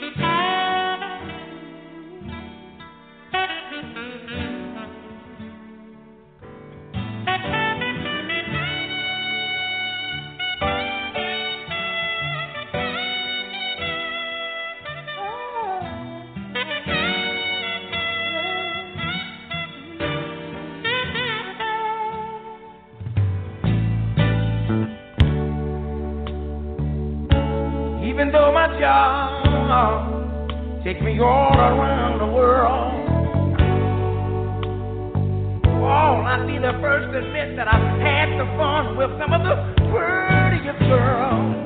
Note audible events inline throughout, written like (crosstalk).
Take me all around the world. Oh, I'd be the first to admit that I've had the fun with some of the prettiest girls.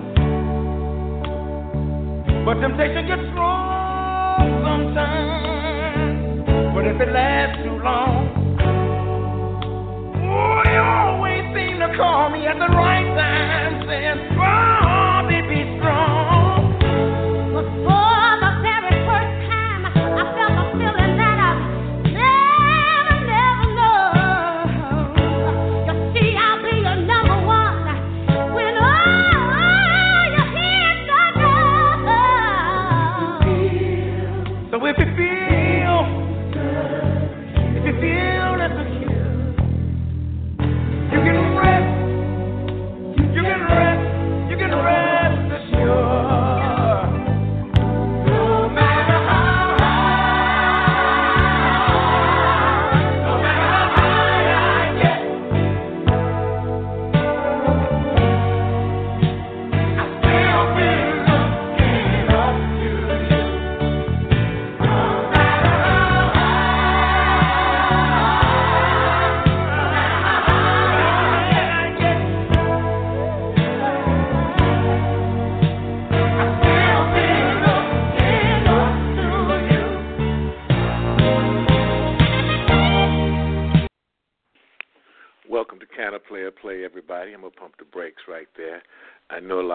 But temptation gets strong sometimes. But if it lasts too long, oh, you always seem to call me at the right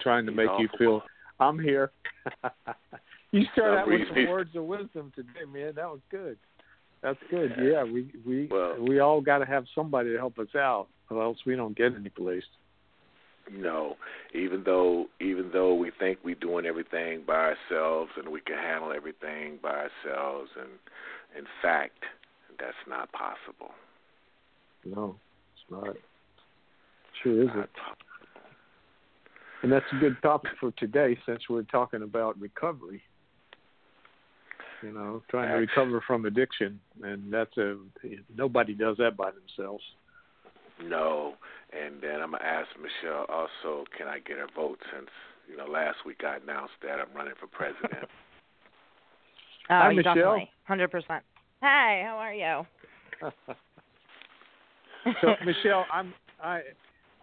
trying to make you feel I'm here. (laughs) you started out with some words of wisdom today, man. That was good. That's good. Yeah, we we well, we all got to have somebody to help us out, or else we don't get any place. No, even though even though we think we're doing everything by ourselves and we can handle everything by ourselves, and in fact, that's not possible. No, it's not. Sure isn't. And that's a good topic for today, since we're talking about recovery. You know, trying to recover from addiction, and that's a nobody does that by themselves. No, and then I'm gonna ask Michele also, can I get a vote since you know last week I announced that I'm running for president. (laughs) oh, Hi, Michele. definitely, hundred percent. Hey, how are you? (laughs) so Michele, I'm I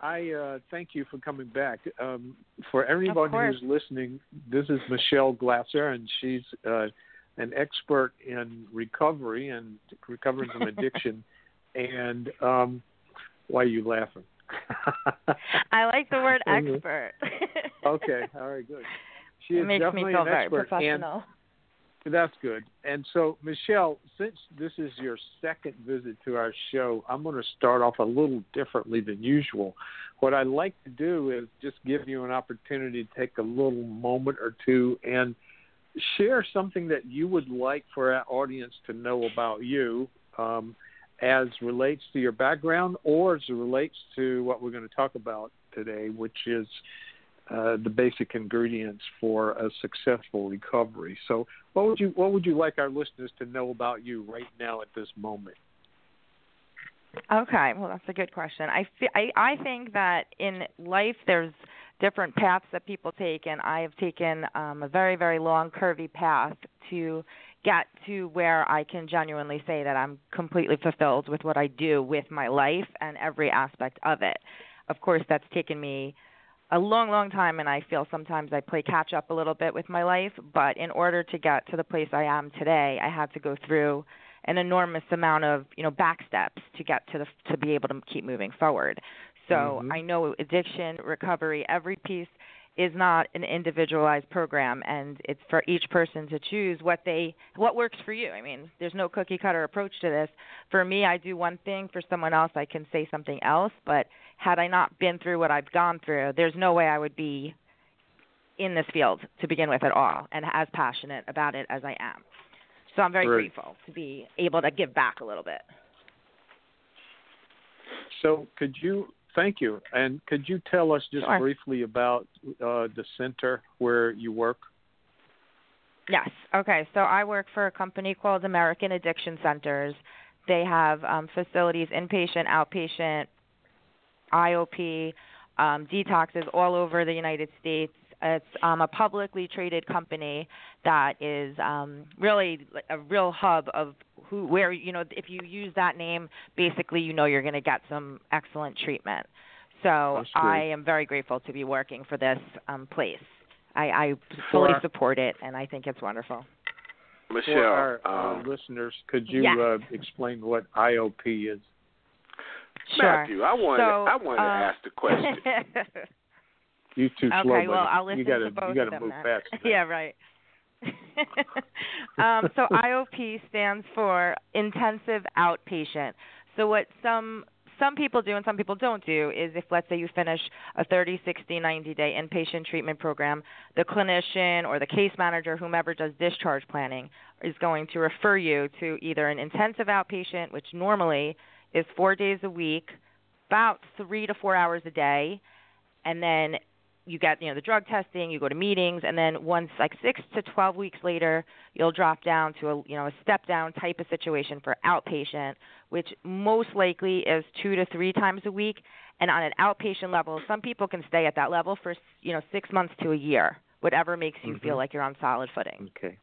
I uh, thank you for coming back. Um, for everyone who's listening, this is Michele Glaser, and she's uh, an expert in recovery and recovering from addiction. (laughs) and um, why are you laughing? I like the word (laughs) expert. okay, all right, good. She it is makes definitely me feel an very expert, professional. That's good. And so, Michele, since this is your second visit to our show, I'm going to start off a little differently than usual. What I'd like to do is just give you an opportunity to take a little moment or two and share something that you would like for our audience to know about you. Um, as relates to your background or as relates to what we're going to talk about today, which is uh, the basic ingredients for a successful recovery. So, what would you what would you like our listeners to know about you right now at this moment? Okay, well that's a good question. I I, I think that in life there's different paths that people take, and I have taken um, a very very long curvy path to get to where I can genuinely say that I'm completely fulfilled with what I do with my life and every aspect of it. Of course, that's taken me a long, long time, and I feel sometimes I play catch up a little bit with my life. But in order to get to the place I am today, I had to go through an enormous amount of you know back steps to get to the to be able to keep moving forward. So mm-hmm. I know addiction, recovery, every piece is not an individualized program and it's for each person to choose what they what works for you. I mean, there's no cookie cutter approach to this. For me, I do one thing, for someone else I can say something else, but had I not been through what I've gone through, there's no way I would be in this field to begin with at all and as passionate about it as I am. So I'm very Great. grateful to be able to give back a little bit. So, could you thank you, and could you tell us just Sure. briefly about uh, the center where you work? Yes. Okay. So I work for a company called American Addiction Centers. They have um, facilities, inpatient, outpatient, IOP, um, detoxes all over the United States. It's um, a publicly traded company that is um, really a real hub of who, where you know, if you use that name, basically you know you're going to get some excellent treatment. So I am very grateful to be working for this um, place. I, I fully our- support it, and I think it's wonderful. Michele, For our, our um, listeners, could you Yes. uh, explain what IOP is? Sure. Matthew, I wanted So, I wanted uh, to ask the question. (laughs) You too slow, okay, well. I'll listen you gotta, to both you gotta of them move then. fast. (laughs) yeah, right. (laughs) um, so IOP stands for intensive outpatient. So what some some people do and some people don't do is if let's say you finish a 30, 60, 90 day inpatient treatment program, the clinician or the case manager, whomever does discharge planning, is going to refer you to either an intensive outpatient, which normally is four days a week, about three to four hours a day, and then you get you know the drug testing, you go to meetings, and then once like six to twelve weeks later, you'll drop down to a you know a step down type of situation for outpatient, which most likely is two to three times a week. And on an outpatient level, some people can stay at that level for you know six months to a year, whatever makes you feel Mhm. like you're on solid footing. Okay.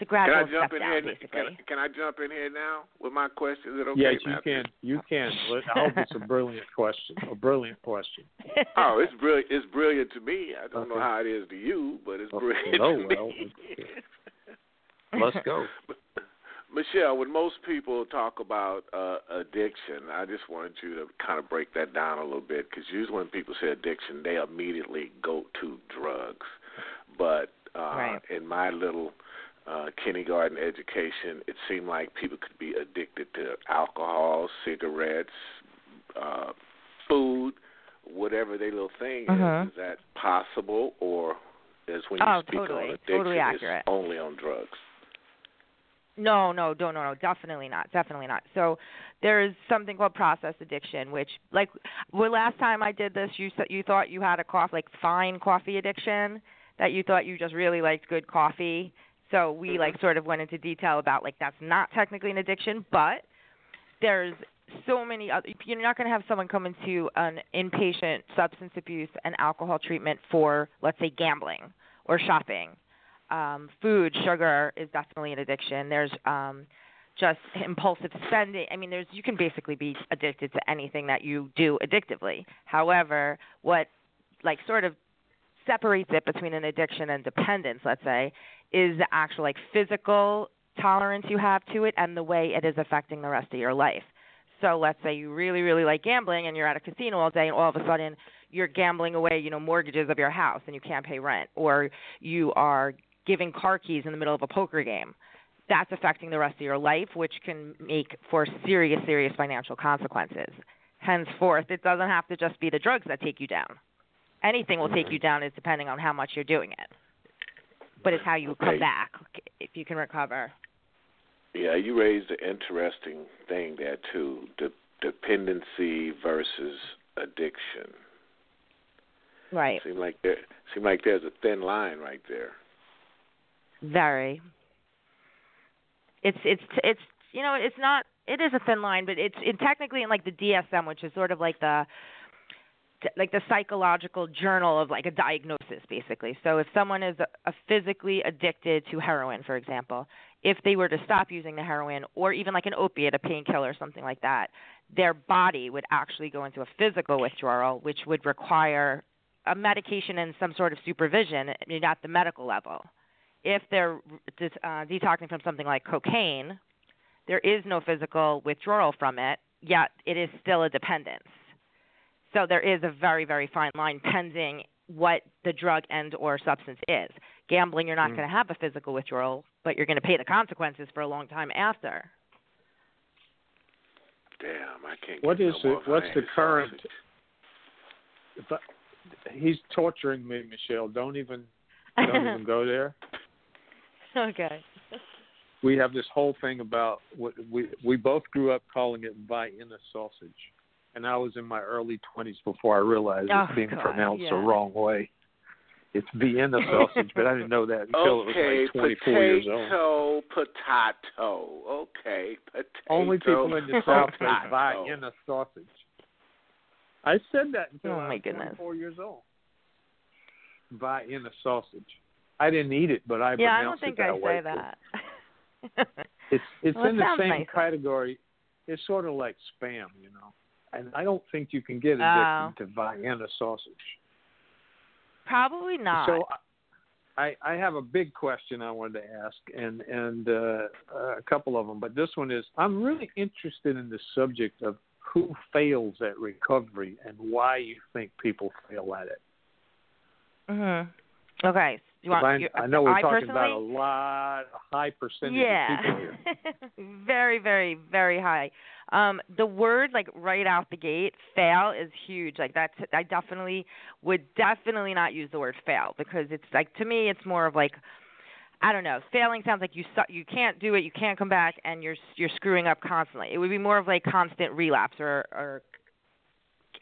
It's a Can I jump step in down, here? basically. Can, can I jump in here now with my question? Is it okay, yes, you Matthew? can. You can. I hope it's a brilliant question. A brilliant question. (laughs) Oh, it's brilliant. It's brilliant to me. I don't know how it is to you, but it's Oh, brilliant no, to me. well, (laughs) Let's go. (laughs) Michele, when most people talk about uh, addiction, I just wanted you to kind of break that down a little bit because usually when people say addiction, they immediately go to drugs. But uh, Right. in my little uh, kindergarten education, it seemed like people could be addicted to alcohol, cigarettes, uh, food, whatever their little thing Mhm. is. Is that possible, or is when you Oh, speak totally. on addiction, Totally accurate. it's only on drugs? No, no, no, no, no, definitely not, definitely not. So there's something called process addiction, which, like, well, last time I did this, you said you thought you had a cough, like fine coffee addiction, that you thought you just really liked good coffee. So we like sort of went into detail about like that's not technically an addiction, but there's so many other. You're not going to have someone come into an inpatient substance abuse and alcohol treatment for, let's say, gambling or shopping um, food, sugar is definitely an addiction. There's um, just impulsive spending. I mean, there's you can basically be addicted to anything that you do addictively. However, what like sort of separates it between an addiction and dependence, let's say, is the actual like physical tolerance you have to it and the way it is affecting the rest of your life. So let's say you really, really like gambling and you're at a casino all day and all of a sudden you're gambling away, you know, mortgages of your house and you can't pay rent, or you are giving car keys in the middle of a poker game. That's affecting the rest of your life, which can make for serious, serious financial consequences. Henceforth, it doesn't have to just be the drugs that take you down. Anything will take you down is depending on how much you're doing it. But it's how you Okay. come back if you can recover. Yeah, you raised an interesting thing there too: de- dependency versus addiction. Right. Seem like there seem like there's a thin line right there. Very. It's it's it's you know it's not it is a thin line, but it's it technically in like the DSM, which is sort of like the like the psychological journal of like a diagnosis basically. So if someone is a, a physically addicted to heroin, for example, if they were to stop using the heroin or even like an opiate, a painkiller, something like that, their body would actually go into a physical withdrawal, which would require a medication and some sort of supervision at the medical level. If they're uh, detoxing from something like cocaine, there is no physical withdrawal from it, yet it is still a dependence. So there is a very, very fine line pending what the drug and or substance is. Gambling, you're not mm. going to have a physical withdrawal, but you're going to pay the consequences for a long time after. Damn, I can't. What is it? What's the current? But he's torturing me, Michele. Don't even, (laughs) don't even go there. Okay. We have this whole thing about what we we both grew up calling it Vienna sausage, and I was in my early twenties before I realized oh, it's being God, pronounced yeah. the wrong way. It's Vienna sausage, but I didn't know that until okay, it was like 24 years old. Potato, Okay, potato. Only people in the South say potato. Vienna sausage. I said that until Oh, I my was goodness. 24 years old. Vienna sausage. I didn't eat it, but I yeah, I don't think I way. say that. It's it's Well, it in the same nicer. category. It's sort of like spam, you know. And I don't think you can get Oh. addicted to Vienna sausage. Probably not. So I I have a big question I wanted to ask, and and uh, a couple of them, but this one is I'm really interested in the subject of who fails at recovery and why you think people fail at it. mhm. Okay. You want, I, I know we're I talking about a lot, a high percentage yeah. of people here. (laughs) very, very, very high. Um, the word like right out the gate, fail is huge. Like that's I definitely would definitely not use the word fail because it's like to me it's more of like I don't know. Failing sounds like you su- you can't do it, you can't come back, and you're you're screwing up constantly. It would be more of like constant relapse or or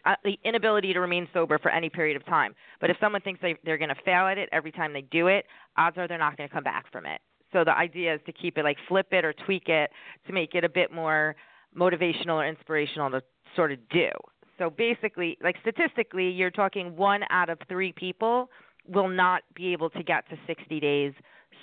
uh, the inability to remain sober for any period of time. But if someone thinks they they're going to fail at it every time they do it, odds are they're not going to come back from it. So the idea is to keep it like flip it or tweak it to make it a bit more motivational or inspirational to sort of do. So basically, like statistically, you're talking one out of three people will not be able to get to 60 days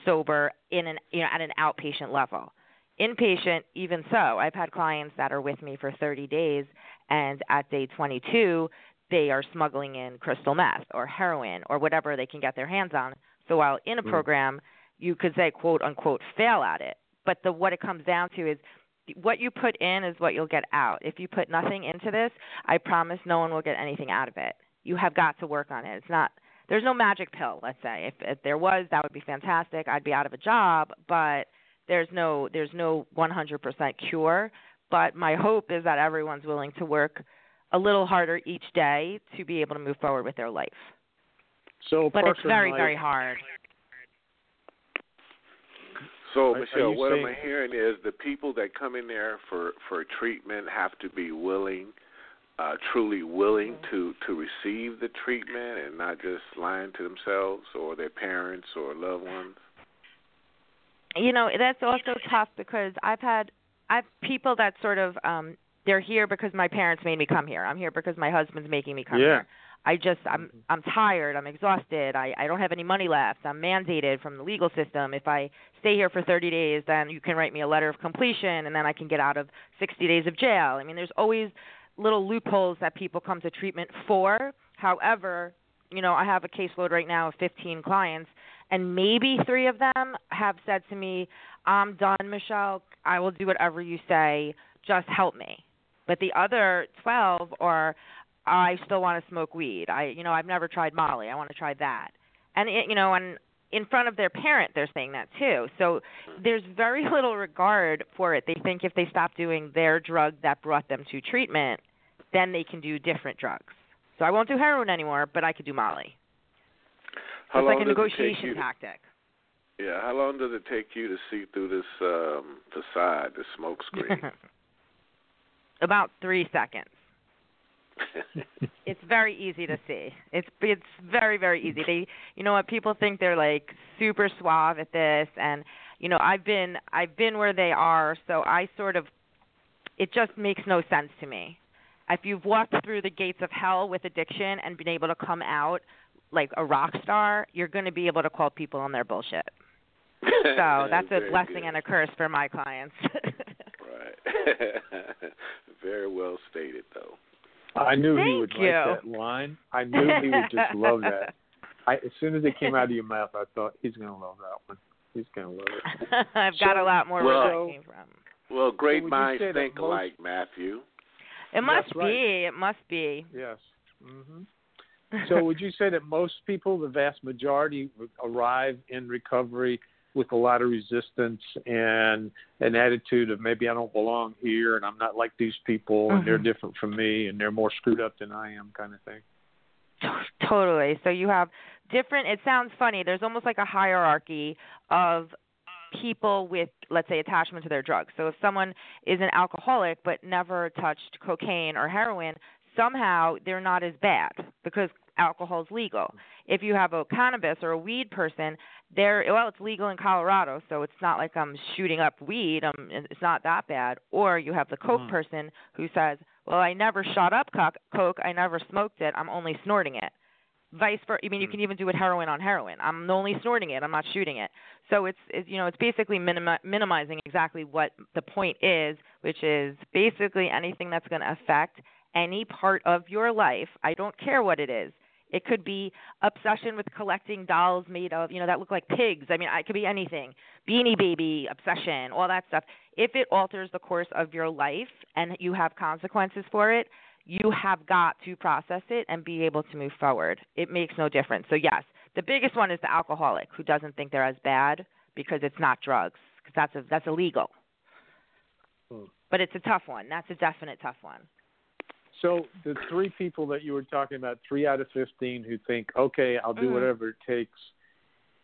sober in an you know at an outpatient level. Inpatient, even so, I've had clients that are with me for 30 days, and at day 22, they are smuggling in crystal meth or heroin or whatever they can get their hands on. So while in a Mm. program, you could say quote unquote fail at it, but the what it comes down to is what you put in is what you'll get out. If you put nothing into this, I promise no one will get anything out of it. You have got to work on it. It's not there's no magic pill, let's say. If if there was, that would be fantastic. I'd be out of a job, but there's no there's no 100% cure, but my hope is that everyone's willing to work a little harder each day to be able to move forward with their life. So, a But it's very like- very hard. So Are- are Michele, you what saying- I'm hearing is the people that come in there for for treatment have to be willing, uh, truly willing Mm-hmm. to to receive the treatment and not just lying to themselves or their parents or loved ones. you know that's also tough because i've had i've people that sort of um they're here because my parents made me come here. I'm here because my husband's making me come Yeah. here. I just i'm Mhm. i'm tired. I'm exhausted. I i don't have any money left. I'm mandated from the legal system. If i stay here for 30 days then you can write me a letter of completion and then i can get out of 60 days of jail. I mean there's always little loopholes that people come to treatment for. However you know i have a caseload right now of 15 clients and maybe three of them have said to me, "I'm done, Michele. I will do whatever you say. Just help me." But the other 12 are, "I still want to smoke weed. I, you know, I've never tried Molly. I want to try that." And it, you know, and in front of their parent, they're saying that too. So there's very (laughs) little regard for it. They think if they stop doing their drug that brought them to treatment, then they can do different drugs. So I won't do heroin anymore, but I could do Molly. How it's like a does it take negotiation you to- tactic. Yeah, how long does it take you to see through this um facade, this smoke screen? (laughs) About three seconds. (laughs) It's very easy to see. It's it's very very easy. They you know what people think they're like super suave at this and you know I've been I've been where they are so I sort of it just makes no sense to me. If you've walked through the gates of hell with addiction and been able to come out like a rock star, you're going to be able to call people on their bullshit. (laughs) So that's a blessing good. and a curse for my clients. (laughs) Right. (laughs) Very well stated, though. I knew he would you. like that line. I knew he would just love that. I, as soon as it came out of your mouth, I thought he's going to love that one. He's going to love it. I've got a lot more where that came from. Well, great would you minds think alike, Matthew. It must right. be. It must be. Yes. hmm (laughs) So, would you say that most people, the vast majority, arrive in recovery with a lot of resistance and an attitude of maybe I don't belong here and I'm not like these people and they're Mhm. different from me and they're more screwed up than I am, kind of thing? (laughs) Totally. So you have different. It sounds funny. There's almost like a hierarchy of people with, let's say, attachment to their drugs. So if someone is an alcoholic but never touched cocaine or heroin, somehow they're not as bad because alcohol is legal. If you have a cannabis or a weed person, they're well, it's legal in Colorado, so it's not like I'm shooting up weed. Um, it's not that bad. Or you have the coke Mhm. person who says, "Well, I never shot up coke. I never smoked it. I'm only snorting it." Vice versa. I mean, you Mm. can even do it heroin on heroin. I'm only snorting it. I'm not shooting it. So it's, it's you know it's basically minimi- minimizing exactly what the point is, which is basically anything that's going to affect any part of your life. I don't care what it is. It could be obsession with collecting dolls made of, you know, that look like pigs. I mean, it could be anything. Beanie Baby obsession, all that stuff. If it alters the course of your life and you have consequences for it, you have got to process it and be able to move forward. It makes no difference. So yes, the biggest one is the alcoholic who doesn't think they're as bad because it's not drugs because that's a, that's illegal. Hmm. But it's a tough one. That's a definite tough one. So the three people that you were talking about, three out of fifteen who think, okay, I'll do Mhm. whatever it takes.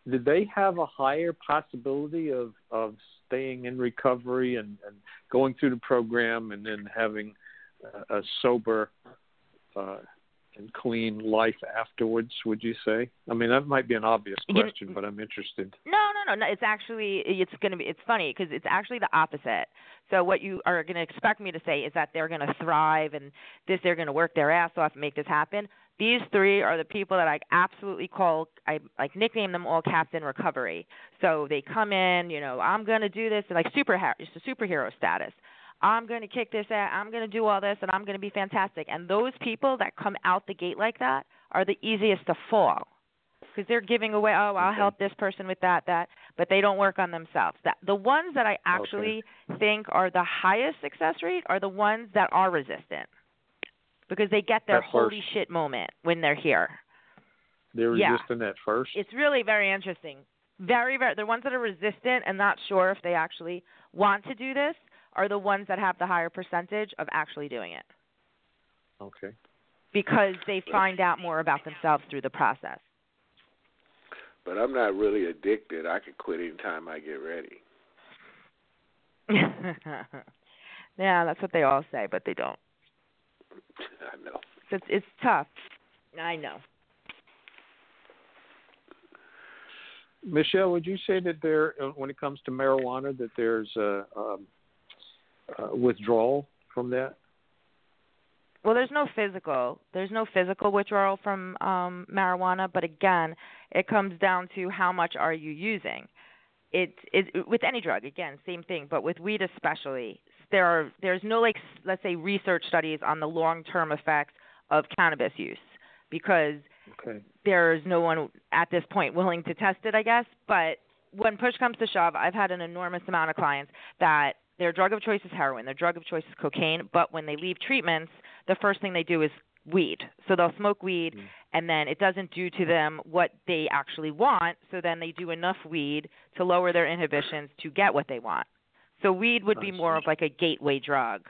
Did they have a higher possibility of of staying in recovery and, and going through the program and then having a, a sober uh, and clean life afterwards? Would you say? I mean, that might be an obvious You- question, but I'm interested. No, no, no, no. It's actually it's going to be it's funny because it's actually the opposite. So what you are going to expect me to say is that they're going to thrive and this they're going to work their ass off and make this happen. These three are the people that I absolutely call I like nickname them all Captain Recovery. So they come in, you know, I'm going to do this like super it's a superhero status. I'm going to kick this ass. I'm going to do all this, and I'm going to be fantastic. And those people that come out the gate like that are the easiest to fall because they're giving away. Oh, I'll Okay. help this person with that, that, but they don't work on themselves. That the ones that I actually think are the highest success rate are the ones that are resistant because they get their At holy first. shit moment when they're here. They're Yeah. resistant at first. It's really very interesting. Very, very. The ones that are resistant and not sure if they actually want to do this are the ones that have the higher percentage of actually doing it okay. because they find out more about themselves through the process. But I'm not really addicted. I could quit anytime I get ready. (laughs) yeah, that's what they all say, but they don't. (laughs) I know. It's it's tough. I know. Michele, would you say that there, uh, when it comes to marijuana, that there's a, um, a withdrawal from that? Well, there's no physical. There's no physical withdrawal from um marijuana, but again, it comes down to how much are you using. It it with any drug, again, same thing, but with weed especially, there are there's no like let's say research studies on the long-term effects of cannabis use because Okay. there's no one at this point willing to test it, I guess. But when push comes to shove, I've had an enormous amount of clients that their drug of choice is heroin, their drug of choice is cocaine, but when they leave treatments, the first thing they do is weed. So they'll smoke weed Mm. and then it doesn't do to them what they actually want, so then they do enough weed to lower their inhibitions to get what they want. So weed would be more of like a gateway drug.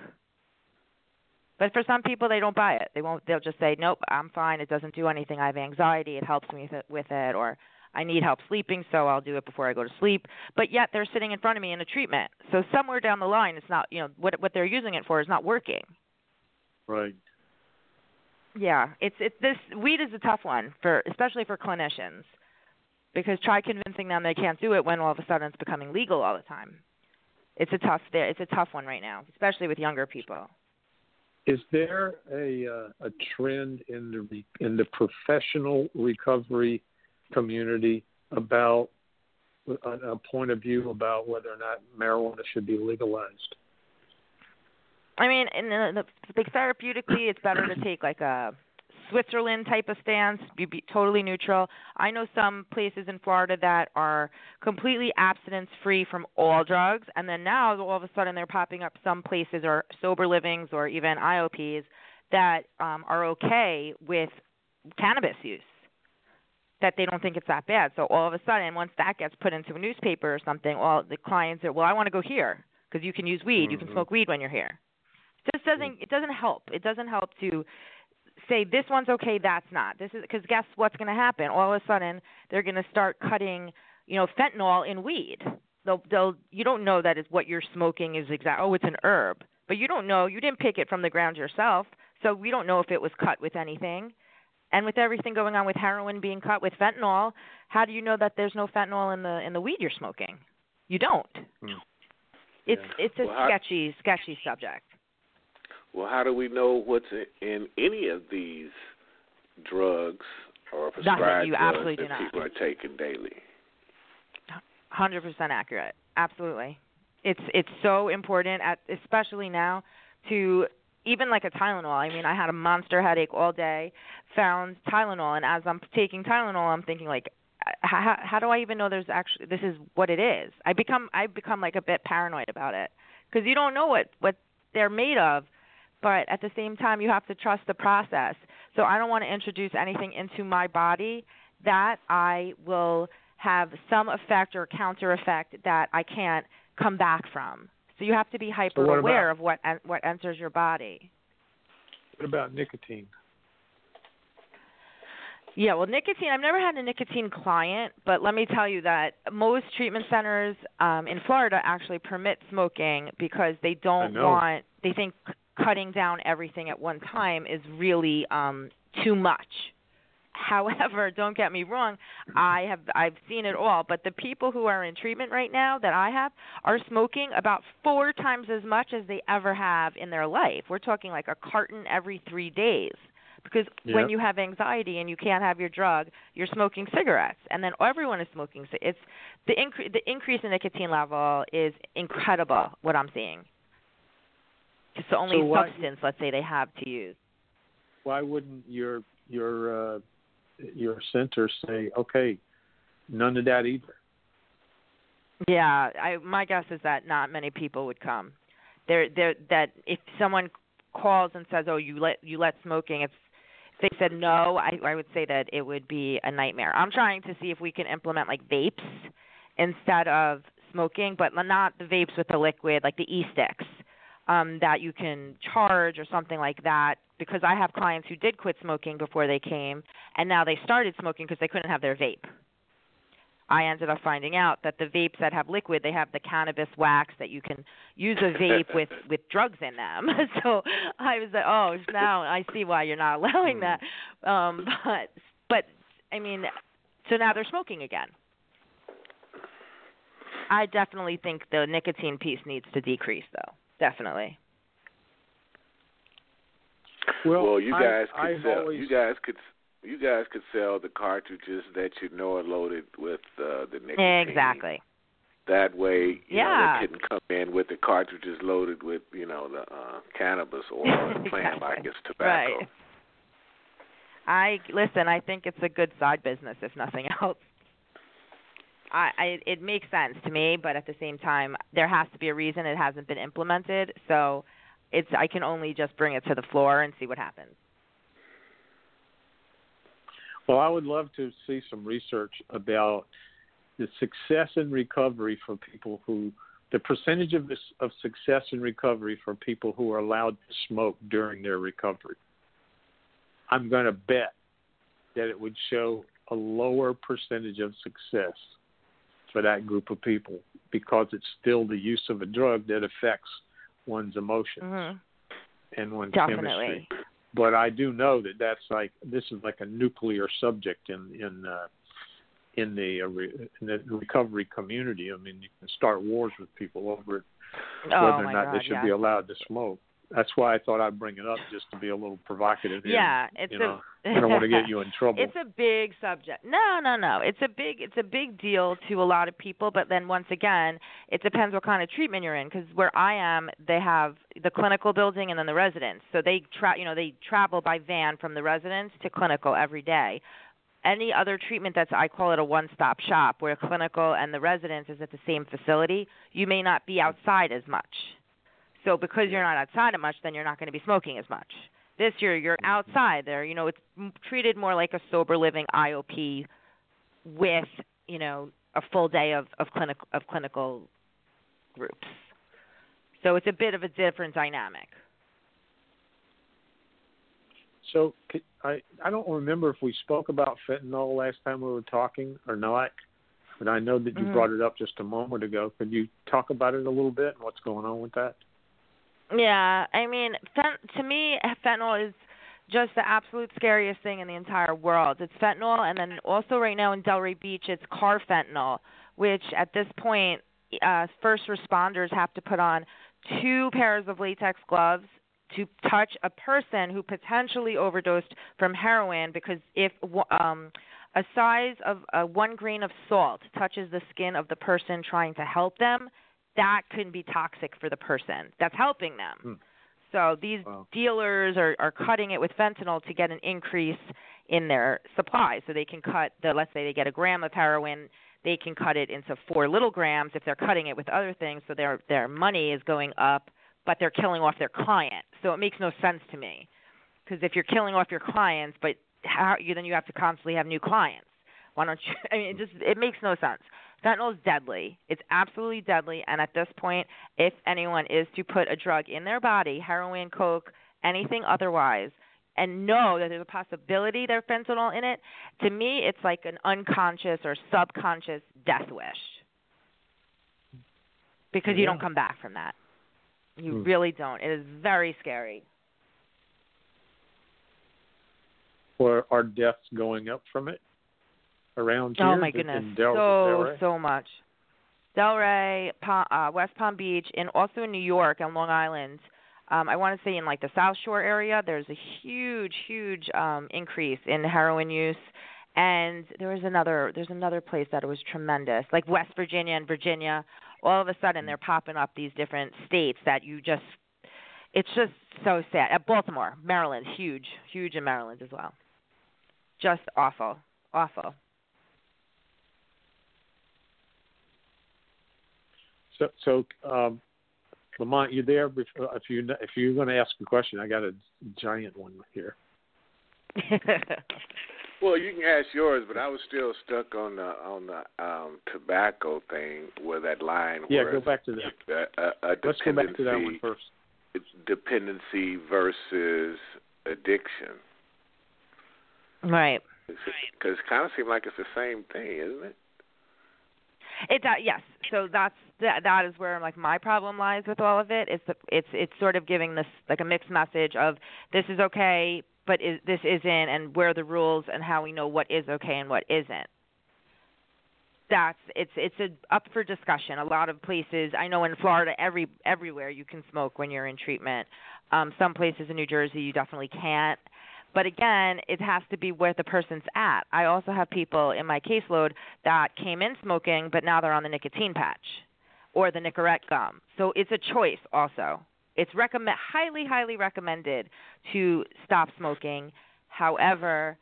But for some people, they don't buy it. They won't. They'll just say, "Nope, I'm fine. It doesn't do anything. I have anxiety. It helps me with it, or I need help sleeping, so I'll do it before I go to sleep." But yet, they're sitting in front of me in a treatment. So somewhere down the line, it's not. You know, what what they're using it for is not working. Right. Yeah, it's it's this weed is a tough one for especially for clinicians because try convincing them they can't do it when all of a sudden it's becoming legal all the time. It's a tough there. It's a tough one right now, especially with younger people. Is there a uh, a trend in the re- in the professional recovery community about a, a point of view about whether or not marijuana should be legalized? I mean, in the, the like therapeutically, it's better to take like a Switzerland type of stance, be, be totally neutral. I know some places in Florida that are completely abstinence free from all drugs, and then now all of a sudden they're popping up some places or sober livings or even IOPs that um, are okay with cannabis use. That they don't think it's that bad. So all of a sudden, once that gets put into a newspaper or something, all the clients are, well, I want to go here because you can use weed, mm-hmm. you can smoke weed when you're here. This doesn't it doesn't help. It doesn't help to say this one's okay, that's not. This is because guess what's going to happen? All of a sudden, they're going to start cutting, you know, fentanyl in weed. They'll, they'll, you don't know that is what you're smoking is exact. Oh, it's an herb, but you don't know. You didn't pick it from the ground yourself, so we don't know if it was cut with anything. And with everything going on with heroin being cut with fentanyl, how do you know that there's no fentanyl in the in the weed you're smoking? You don't. Hmm. It's yeah. it's a well, sketchy sketchy subject. Well, how do we know what's in any of these drugs or prescribed you drugs absolutely that do not. people are taking daily? Hundred percent accurate. Absolutely. It's it's so important, at, especially now, to even like a Tylenol. I mean, I had a monster headache all day. Found Tylenol, and as I'm taking Tylenol, I'm thinking like, how, how do I even know there's actually this is what it is? I become I become like a bit paranoid about it because you don't know what what they're made of but at the same time you have to trust the process. So I don't want to introduce anything into my body that I will have some effect or counter effect that I can't come back from. So you have to be hyper so aware about, of what what enters your body. What about nicotine? Yeah, well, nicotine. I've never had a nicotine client, but let me tell you that most treatment centers um, in Florida actually permit smoking because they don't want. They think cutting down everything at one time is really um too much. However, (laughs) don't get me wrong, I have I've seen it all, but the people who are in treatment right now that I have are smoking about 4 times as much as they ever have in their life. We're talking like a carton every 3 days. Because yep. when you have anxiety and you can't have your drug, you're smoking cigarettes, and then everyone is smoking. So it's the incre- the increase in nicotine level is incredible. What I'm seeing. It's the only so why, substance, let's say, they have to use. Why wouldn't your your uh, your center say, okay, none of that either? Yeah, I my guess is that not many people would come. There, there, that if someone calls and says, "Oh, you let you let smoking," if they said no, I I would say that it would be a nightmare. I'm trying to see if we can implement like vapes instead of smoking, but not the vapes with the liquid, like the e-sticks um, that you can charge or something like that. Because I have clients who did quit smoking before they came, and now they started smoking because they couldn't have their vape. I ended up finding out that the vapes that have liquid, they have the cannabis wax that you can use a vape (laughs) with with drugs in them. (laughs) so I was like, oh, now I see why you're not (laughs) allowing that. Um, but but I mean, so now they're smoking again. I definitely think the nicotine piece needs to decrease, though definitely. Well, well you guys I, could I've sell. Always... You guys could. You guys could sell the cartridges that you know are loaded with uh, the nicotine. Exactly. That way, you yeah. know, they couldn't come in with the cartridges loaded with, you know, the uh, cannabis or (laughs) exactly. playing like it's tobacco. Right. I listen. I think it's a good side business, if nothing (laughs) else. I, I it makes sense to me, but at the same time, there has to be a reason it hasn't been implemented. So, it's I can only just bring it to the floor and see what happens. Well, I would love to see some research about the success in recovery for people who the percentage of this, of success in recovery for people who are allowed to smoke during their recovery. I'm going to bet that it would show a lower percentage of success for that group of people because it's still the use of a drug that affects one's emotions mm-hmm. and one's Definitely. chemistry. But I do know that that's like this is like a nuclear subject in in uh, in the uh, re, in the recovery community. I mean, you can start wars with people over it, oh, whether or not God, they should yeah. be allowed to smoke. That's why I thought I'd bring it up just to be a little provocative. Here. Yeah, it's you a. know, I don't want to get you in (laughs) trouble. It's a big subject. No, no, no. It's a big it's a big deal to a lot of people, but then once again, it depends what kind of treatment you're in cuz where I am, they have the clinical building and then the residence. So they tra- you know, they travel by van from the residence to clinical every day. Any other treatment that's I call it a one-stop shop where clinical and the residence is at the same facility, you may not be outside as much. So because you're not outside as much, then you're not going to be smoking as much. This year you're outside there. You know, it's treated more like a sober living IOP with you know a full day of of clinical of clinical groups. So it's a bit of a different dynamic. So I I don't remember if we spoke about fentanyl last time we were talking or not, but I know that you Mhm. brought it up just a moment ago. Could you talk about it a little bit and what's going on with that? Yeah, I mean, fent- to me, fentanyl is just the absolute scariest thing in the entire world. It's fentanyl, and then also right now in Delray Beach, it's carfentanil, which at this point, uh, first responders have to put on two pairs of latex gloves to touch a person who potentially overdosed from heroin because if um, a size of uh, one grain of salt touches the skin of the person trying to help them, that can be toxic for the person that's helping them. Hmm. So these Wow. dealers are, are cutting it with fentanyl to get an increase in their supply. So they can cut the let's say they get a gram of heroin, they can cut it into four little grams if they're cutting it with other things. So their their money is going up, but they're killing off their client. So it makes no sense to me because if you're killing off your clients, but how you then you have to constantly have new clients. Why don't you? (laughs) I mean, it just it makes no sense. Fentanyl is deadly. It's absolutely deadly. And at this point, if anyone is to put a drug in their body, heroin, coke, anything otherwise, and know that there's a possibility there's fentanyl in it, to me, it's like an unconscious or subconscious death wish. Because you Yeah. don't come back from that. You Hmm. really don't. It is very scary. Or are deaths going up from it around here? Oh my goodness, Del- so Delray? so much. Delray, pa- uh, West Palm Beach, and also in New York and Long Island. Um, I want to say in like the South Shore area, there's a huge, huge um, increase in heroin use. And there was another, there's another place that it was tremendous, like West Virginia and Virginia. All of a sudden, they're popping up these different states that you just, it's just so sad. At Baltimore, Maryland, huge, huge in Maryland as well. Just awful, awful. So, so um, Lamont, you there? If you if you're going to ask a question, I got a giant one here. (laughs) Well, you can ask yours, but I was still stuck on the on the um, tobacco thing where that line. Yeah, go back to that. A, a, a Let's go back to that one first. dependency- It's dependency versus addiction. right. Because it kind of seems like it's the same thing, isn't it? It does, yes. So that's that. That is where like my problem lies with all of it. It's the, it's it's sort of giving this like a mixed message of this is okay, but is, this isn't, and where are the rules and how we know what is okay and what isn't. That's it's it's a, up for discussion. A lot of places I know in Florida, every everywhere you can smoke when you're in treatment. Um, some places in New Jersey you definitely can't. But again, it has to be where the person's at. I also have people in my caseload that came in smoking, but now they're on the nicotine patch or the Nicorette gum. So it's a choice also. It's recommend highly, highly recommended to stop smoking. However,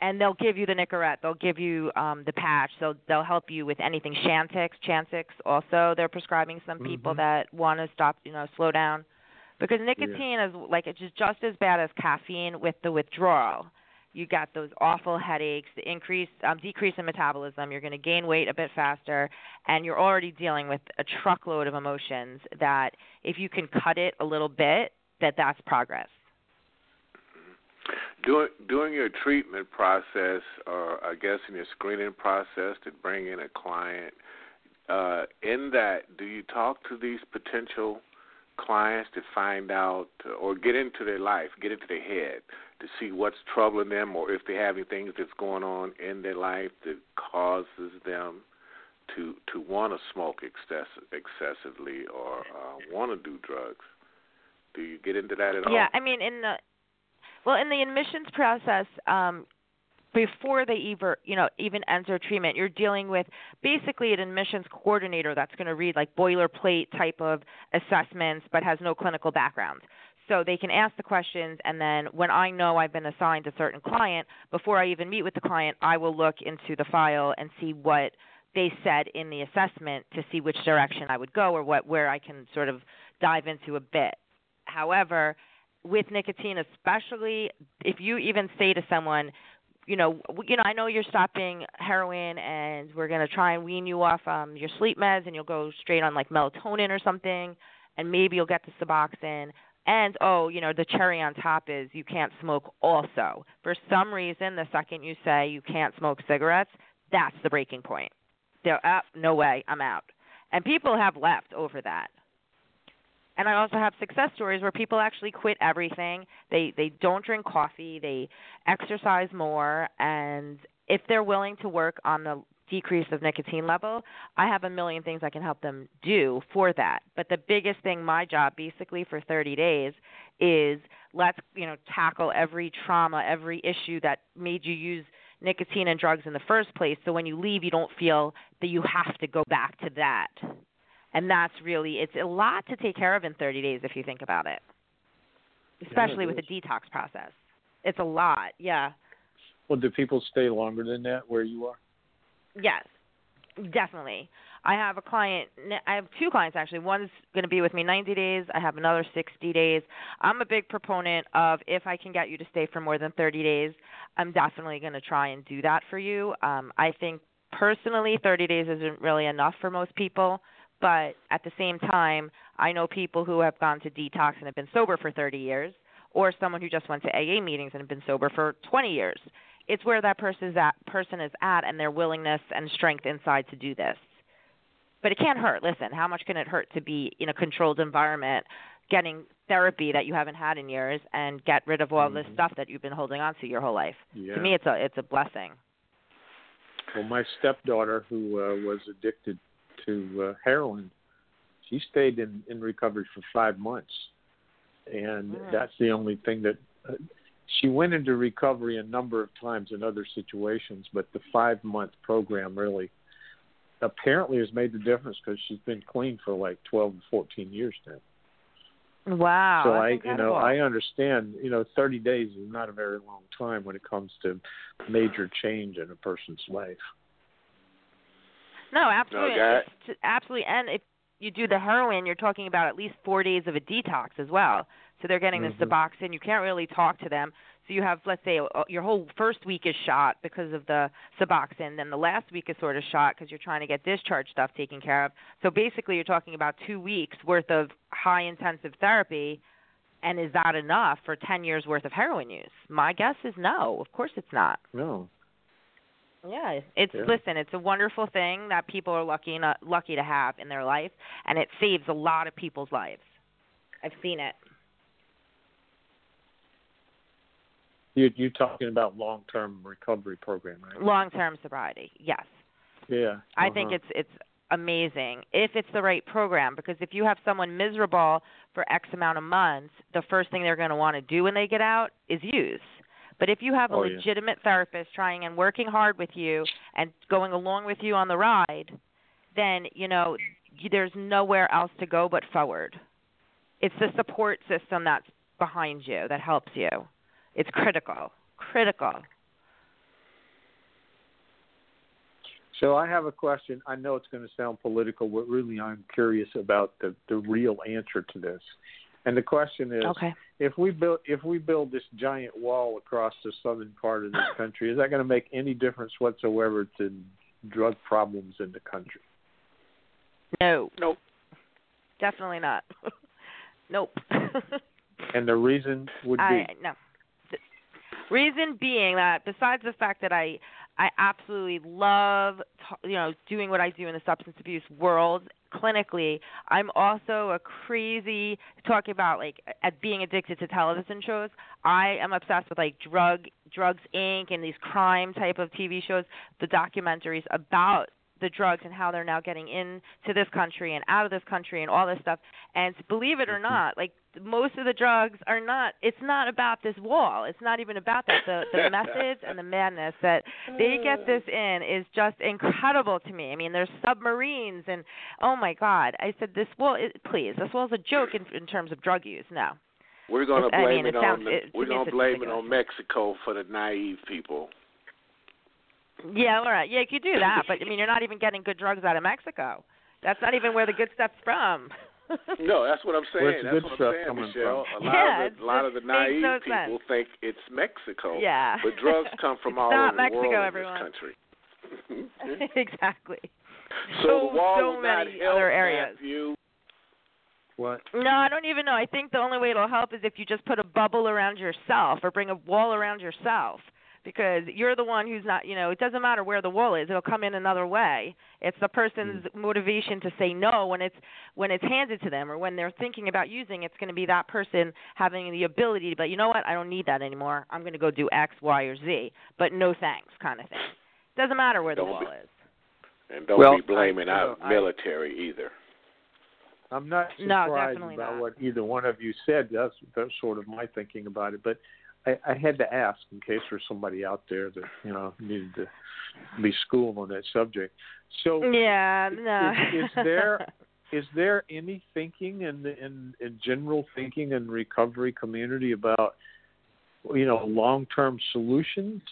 and they'll give you the Nicorette. They'll give you um, the patch. They'll they'll help you with anything. Chantix, Chantix. Also, they're prescribing some people Mhm. that want to stop, you know, slow down because nicotine is like it's just just as bad as caffeine with the withdrawal. You got those awful headaches, the increase um, decrease in metabolism. You're going to gain weight a bit faster, and you're already dealing with a truckload of emotions. That if you can cut it a little bit, that that's progress. During during your treatment process, or I guess in your screening process to bring in a client, uh, in that, do you talk to these potential clients to find out or get into their life, get into their head to see what's troubling them, or if they have any things that's going on in their life that causes them to to want to smoke excess, excessively or uh, want to do drugs? Do you get into that at all? Yeah, I mean in the well in the admissions process, um, before they even you know even enter treatment you're dealing with basically an admissions coordinator that's going to read like boilerplate type of assessments but has no clinical background so they can ask the questions and then when i know i've been assigned a certain client before i even meet with the client i will look into the file and see what they said in the assessment to see which direction i would go or what where i can sort of dive into a bit however with nicotine especially if you even say to someone you know, you know, I know you're stopping heroin, and we're gonna try and wean you off um your sleep meds, and you'll go straight on like melatonin or something, and maybe you'll get the Suboxone. And oh, you know, the cherry on top is you can't smoke also. For some reason, the second you say you can't smoke cigarettes, that's the breaking point. They're up, no way, I'm out. And people have left over that and I also have success stories where people actually quit everything. They they don't drink coffee, they exercise more and if they're willing to work on the decrease of nicotine level, I have a million things I can help them do for that. But the biggest thing my job basically for 30 days is let's, you know, tackle every trauma, every issue that made you use nicotine and drugs in the first place. So when you leave you don't feel that you have to go back to that. And that's really it's a lot to take care of in 30 days if you think about it. Especially yeah, it with the detox process. It's a lot. Yeah. Well do people stay longer than that where you are yes definitely. I have a client i have two clients actually. One's going to be with me 90 days. I have another 60 days. I'm a big proponent of if i can get you to stay for more than 30 days i'm definitely going to try and do that for you. Um i think personally 30 days isn't really enough for most people but at the same time, I know people who have gone to detox and have been sober for 30 years, or someone who just went to AA meetings and have been sober for 20 years. It's where that person is at, person is at and their willingness and strength inside to do this. But it can't hurt. Listen, how much can it hurt to be in a controlled environment, getting therapy that you haven't had in years, and get rid of all mm-hmm. this stuff that you've been holding on to your whole life? Yeah. To me, it's a it's a blessing. Well, my stepdaughter, who uh, was addicted to uh, heroin, she stayed in in recovery for five months, and mm. that's the only thing that. She went into recovery a number of times in other situations, but the five month program really apparently has made the difference because she's been clean for like 12 or 14 years now. Wow. So I, you know, I understand. You know, 30 days is not a very long time when it comes to major change in a person's life. No, absolutely, No, absolutely. And if you do the heroin, you're talking about at least four days of a detox as well. So they're getting mm-hmm. the Suboxone. You can't really talk to them. So you have, let's say, uh, your whole first week is shot because of the Suboxone. Then the last week is sort of shot because you're trying to get discharge stuff taken care of. So basically, you're talking about two weeks worth of high intensive therapy. And is that enough for 10 years worth of heroin use? My guess is no. Of course, it's not. No. Yeah, it's yeah. listen, it's a wonderful thing that people are lucky enough, lucky to have in their life, and it saves a lot of people's lives. I've seen it. You you're talking about long term recovery program, right? Long term sobriety, yes. Yeah. Uh-huh. I think it's it's amazing if it's the right program because if you have someone miserable for X amount of months, the first thing they're going to want to do when they get out is use. But if you have a oh, yeah. legitimate therapist trying and working hard with you and going along with you on the ride, then you know there's nowhere else to go but forward. It's the support system that's behind you that helps you. It's critical. Critical. So I have a question. I know it's going to sound political, but really I'm curious about the the real answer to this. And the question is, okay. if we build if we build this giant wall across the southern part of this country, is that going to make any difference whatsoever to drug problems in the country? No. Nope. Definitely not. (laughs) nope. (laughs) and the reason would be I, no. The reason being that besides the fact that I I absolutely love you know doing what I do in the substance abuse world clinically. I'm also a crazy talking about like at being addicted to television shows. I am obsessed with like drug drugs Inc. and these crime type of TV shows, the documentaries about the drugs and how they're now getting into this country and out of this country and all this stuff. And believe it or Mm-hmm. not, like most of the drugs are not. It's not about this wall. It's not even about that. The the (laughs) methods and the madness that they get this in is just incredible to me. I mean, there's submarines and oh my God! I said this wall. It, please, this wall's a joke in, in terms of drug use. No. We're going to I blame mean, it, it sounds- on the, it- we're gonna blame it on Mexico for the naive people. Yeah, all right. Yeah, you could do that, but I mean, you're not even getting good drugs out of Mexico. That's not even where the good stuff's from. (laughs) No, that's what I'm saying. Where's the that's good what stuff I'm saying, coming Michele. from? A lot Yeah, of the, a lot of the naive no people sense. think it's Mexico. yeah. But drugs come from (laughs) all not over Mexico, the world everyone. in this country. (laughs) exactly. so, So- the wall so will not many help other areas. Matthew. What? No, I don't even know. I think the only way it'll help is if you just put a bubble around yourself or bring a wall around yourself because you're the one who's not, you know, it doesn't matter where the wall is. It'll come in another way. It's the person's motivation to say no when it's when it's handed to them or when they're thinking about using it's going to be that person having the ability to be, you know what? I don't need that anymore. I'm going to go do X, Y, or Z, but no thanks kind of thing. Doesn't matter where the Don't wall be- is. And don't Well, be blaming I- our uh, I- military either. I'm not No, surprised definitely about not. what either one of you said. That's that's sort of my thinking about it. But I, I had to ask in case there's somebody out there that you know needed to be schooled on that subject. So Yeah, no. is, is there (laughs) is there any thinking in in, in general thinking in recovery community about you know long term solutions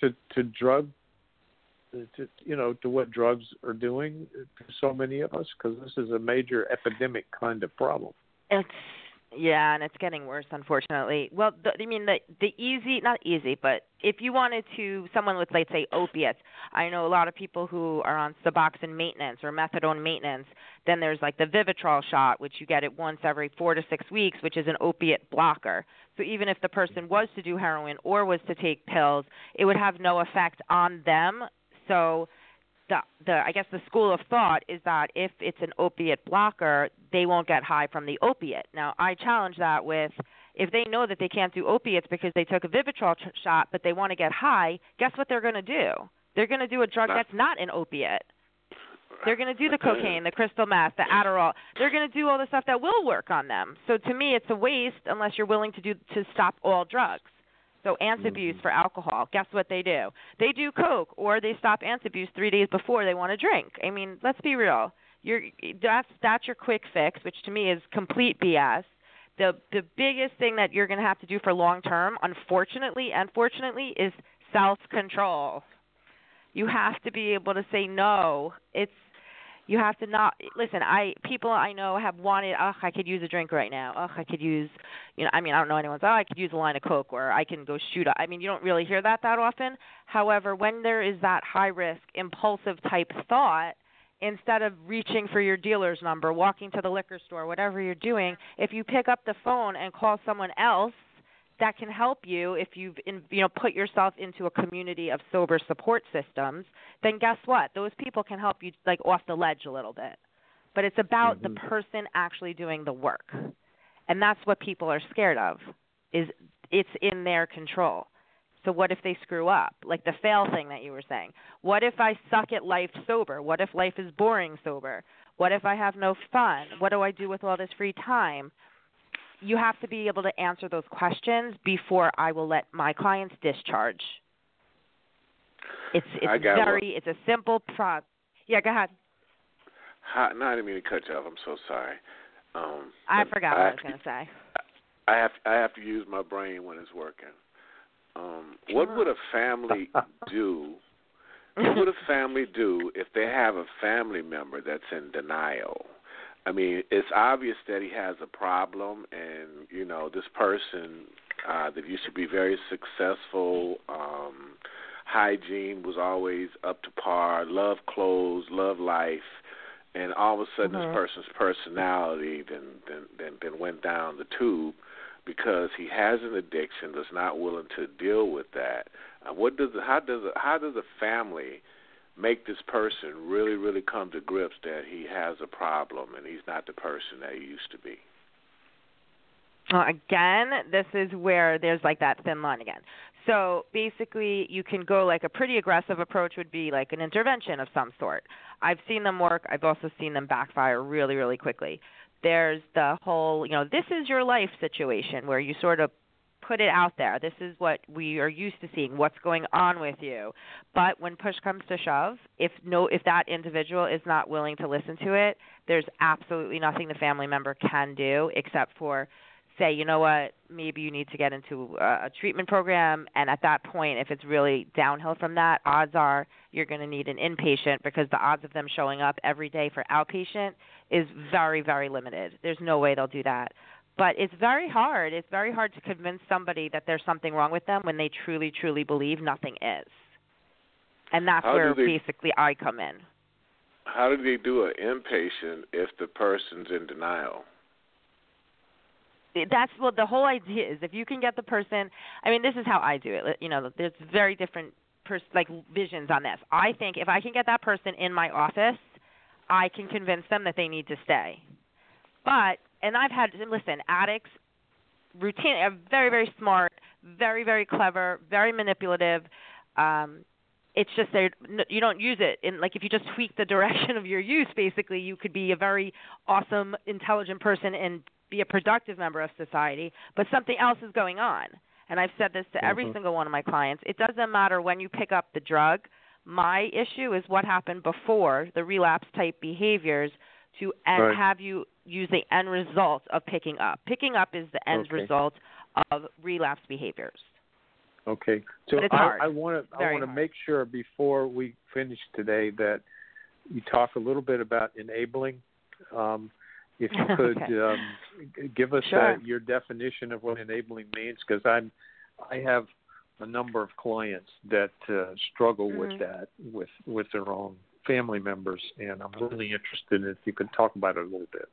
to to drug to you know to what drugs are doing to so many of us because this is a major epidemic kind of problem. It's yeah, and it's getting worse, unfortunately. Well, the, I mean the the easy, not easy, but if you wanted to, someone with let's say opiates. I know a lot of people who are on Suboxone maintenance or methadone maintenance. Then there's like the Vivitrol shot, which you get it once every four to six weeks, which is an opiate blocker. So even if the person was to do heroin or was to take pills, it would have no effect on them. So the the I guess the school of thought is that if it's an opiate blocker, they won't get high from the opiate. Now I challenge that with if they know that they can't do opiates because they took a Vivitrol ch- shot, but they want to get high, guess what they're going to do? They're going to do a drug Not- that's not an opiate. They're going to do the uh, cocaine, the crystal meth, the Adderall. They're going to do all the stuff that will work on them. So to me, it's a waste unless you're willing to do to stop all drugs. So Antabuse mm-hmm. for alcohol. Guess what they do? They do coke, or they stop Antabuse three days before they want to drink. I mean, let's be real. You're that's that's your quick fix, which to me is complete BS. The the biggest thing that you're going to have to do for long term, unfortunately unfortunately, is self control. You have to be able to say no. It's you have to not listen i people i know have wanted oh i could use a drink right now. Oh i could use you know i mean i don't know anyone's oh i could use a line of coke or i can go shoot i mean you don't really hear that that often. However when there is that high risk impulsive type thought instead of reaching for your dealer's number walking to the liquor store whatever you're doing if you pick up the phone and call someone else that can help you if you've in, you know put yourself into a community of sober support systems then guess what? Those people can help you like off the ledge a little bit. But it's about Mhm. the person actually doing the work. And that's what people are scared of is it's in their control. So what if they screw up? Like the fail thing that you were saying. What if i suck at life sober? What if life is boring sober? What if i have no fun? What do i do with all this free time you have to be able to answer those questions before I will let my clients discharge. It's I it's one. very it's a simple pro. Yeah, go ahead. How, no, I didn't mean to cut you off. I'm so sorry. Um, I forgot what I was going to say. I have I have to use my brain when it's working. Um, what would a family (laughs) do? What would a family do if they have a family member that's in denial? I mean, it's obvious that he has a problem, and you know, this person uh, that used to be very successful, um, hygiene was always up to par, love clothes, love life, and all of a sudden, Mhm. this person's personality then then then then went down the tube because he has an addiction, is not willing to deal with that. Uh, what does how does how does a family make this person really really come to grips that he has a problem and he's not the person that he used to be? Well, again, this is where there's like that thin line again. So basically, you can go like a pretty aggressive approach would be like an intervention of some sort. I've seen them work. I've also seen them backfire really, really quickly. There's the whole, you know, this is your life situation where you sort of put it out there. This is what we are used to seeing. What's going on with you? But when push comes to shove, if no, if that individual is not willing to listen to it, there's absolutely nothing the family member can do except for say, you know what, maybe you need to get into a, a treatment program. And at that point, if it's really downhill from that, odds are you're going to need an inpatient because the odds of them showing up every day for outpatient is very, very limited. There's no way they'll do that but it's very hard. It's very hard to convince somebody that there's something wrong with them when they truly, truly believe nothing is. And that's How where they- basically I come in. How do they do an inpatient if the person's in denial? That's what the whole idea is. If you can get the person, I mean, this is how I do it. You know, there's very different pers- like visions on this. I think if I can get that person in my office, I can convince them that they need to stay. But and I've had listen, addicts routine are very very smart, very very clever, very manipulative. Um it's just they you don't use it in like if you just tweak the (laughs) direction of your use basically you could be a very awesome intelligent person and be a productive member of society but something else is going on and i've said this to every Mhm. single one of my clients it doesn't matter when you pick up the drug my issue is what happened before the relapse type behaviors to and Right. have you use the end result of picking up picking up is the end Okay. result of relapse behaviors Okay. So I, want to I want to make sure before we finish today that you talk a little bit about enabling. Um, if you (laughs) could Okay. um, give us Sure. uh, your definition of what enabling means, because I'm I have a number of clients that uh, struggle Mhm. with that with with their own family members, and I'm really interested in if you could talk about it a little bit.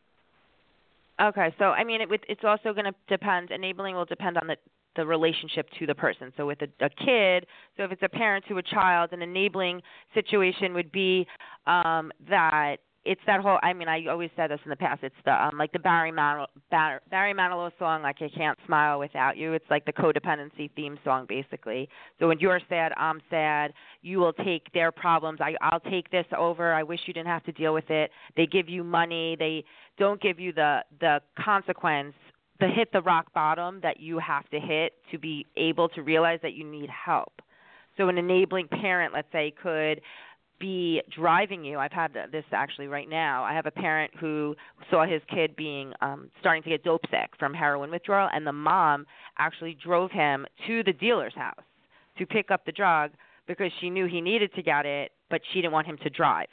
Okay, so I mean, it, it's also going to depend. Enabling will depend on the the relationship to the person. So with a, a kid, so if it's a parent to a child, an enabling situation would be um, that it's that whole. I mean, I always said this in the past. It's the um, like the Barry Manilow, Bar, Barry Manilow song, like I can't smile without you. It's like the codependency theme song, basically. So when you're sad, I'm sad. You will take their problems. I, I'll take this over. I wish you didn't have to deal with it. They give you money. They don't give you the the consequence the hit the rock bottom that you have to hit to be able to realize that you need help so an enabling parent let's say could be driving you. I've had this actually right now. I have a parent who saw his kid being um starting to get dope sick from heroin withdrawal and the mom actually drove him to the dealer's house to pick up the drug because she knew he needed to get it but she didn't want him to drive.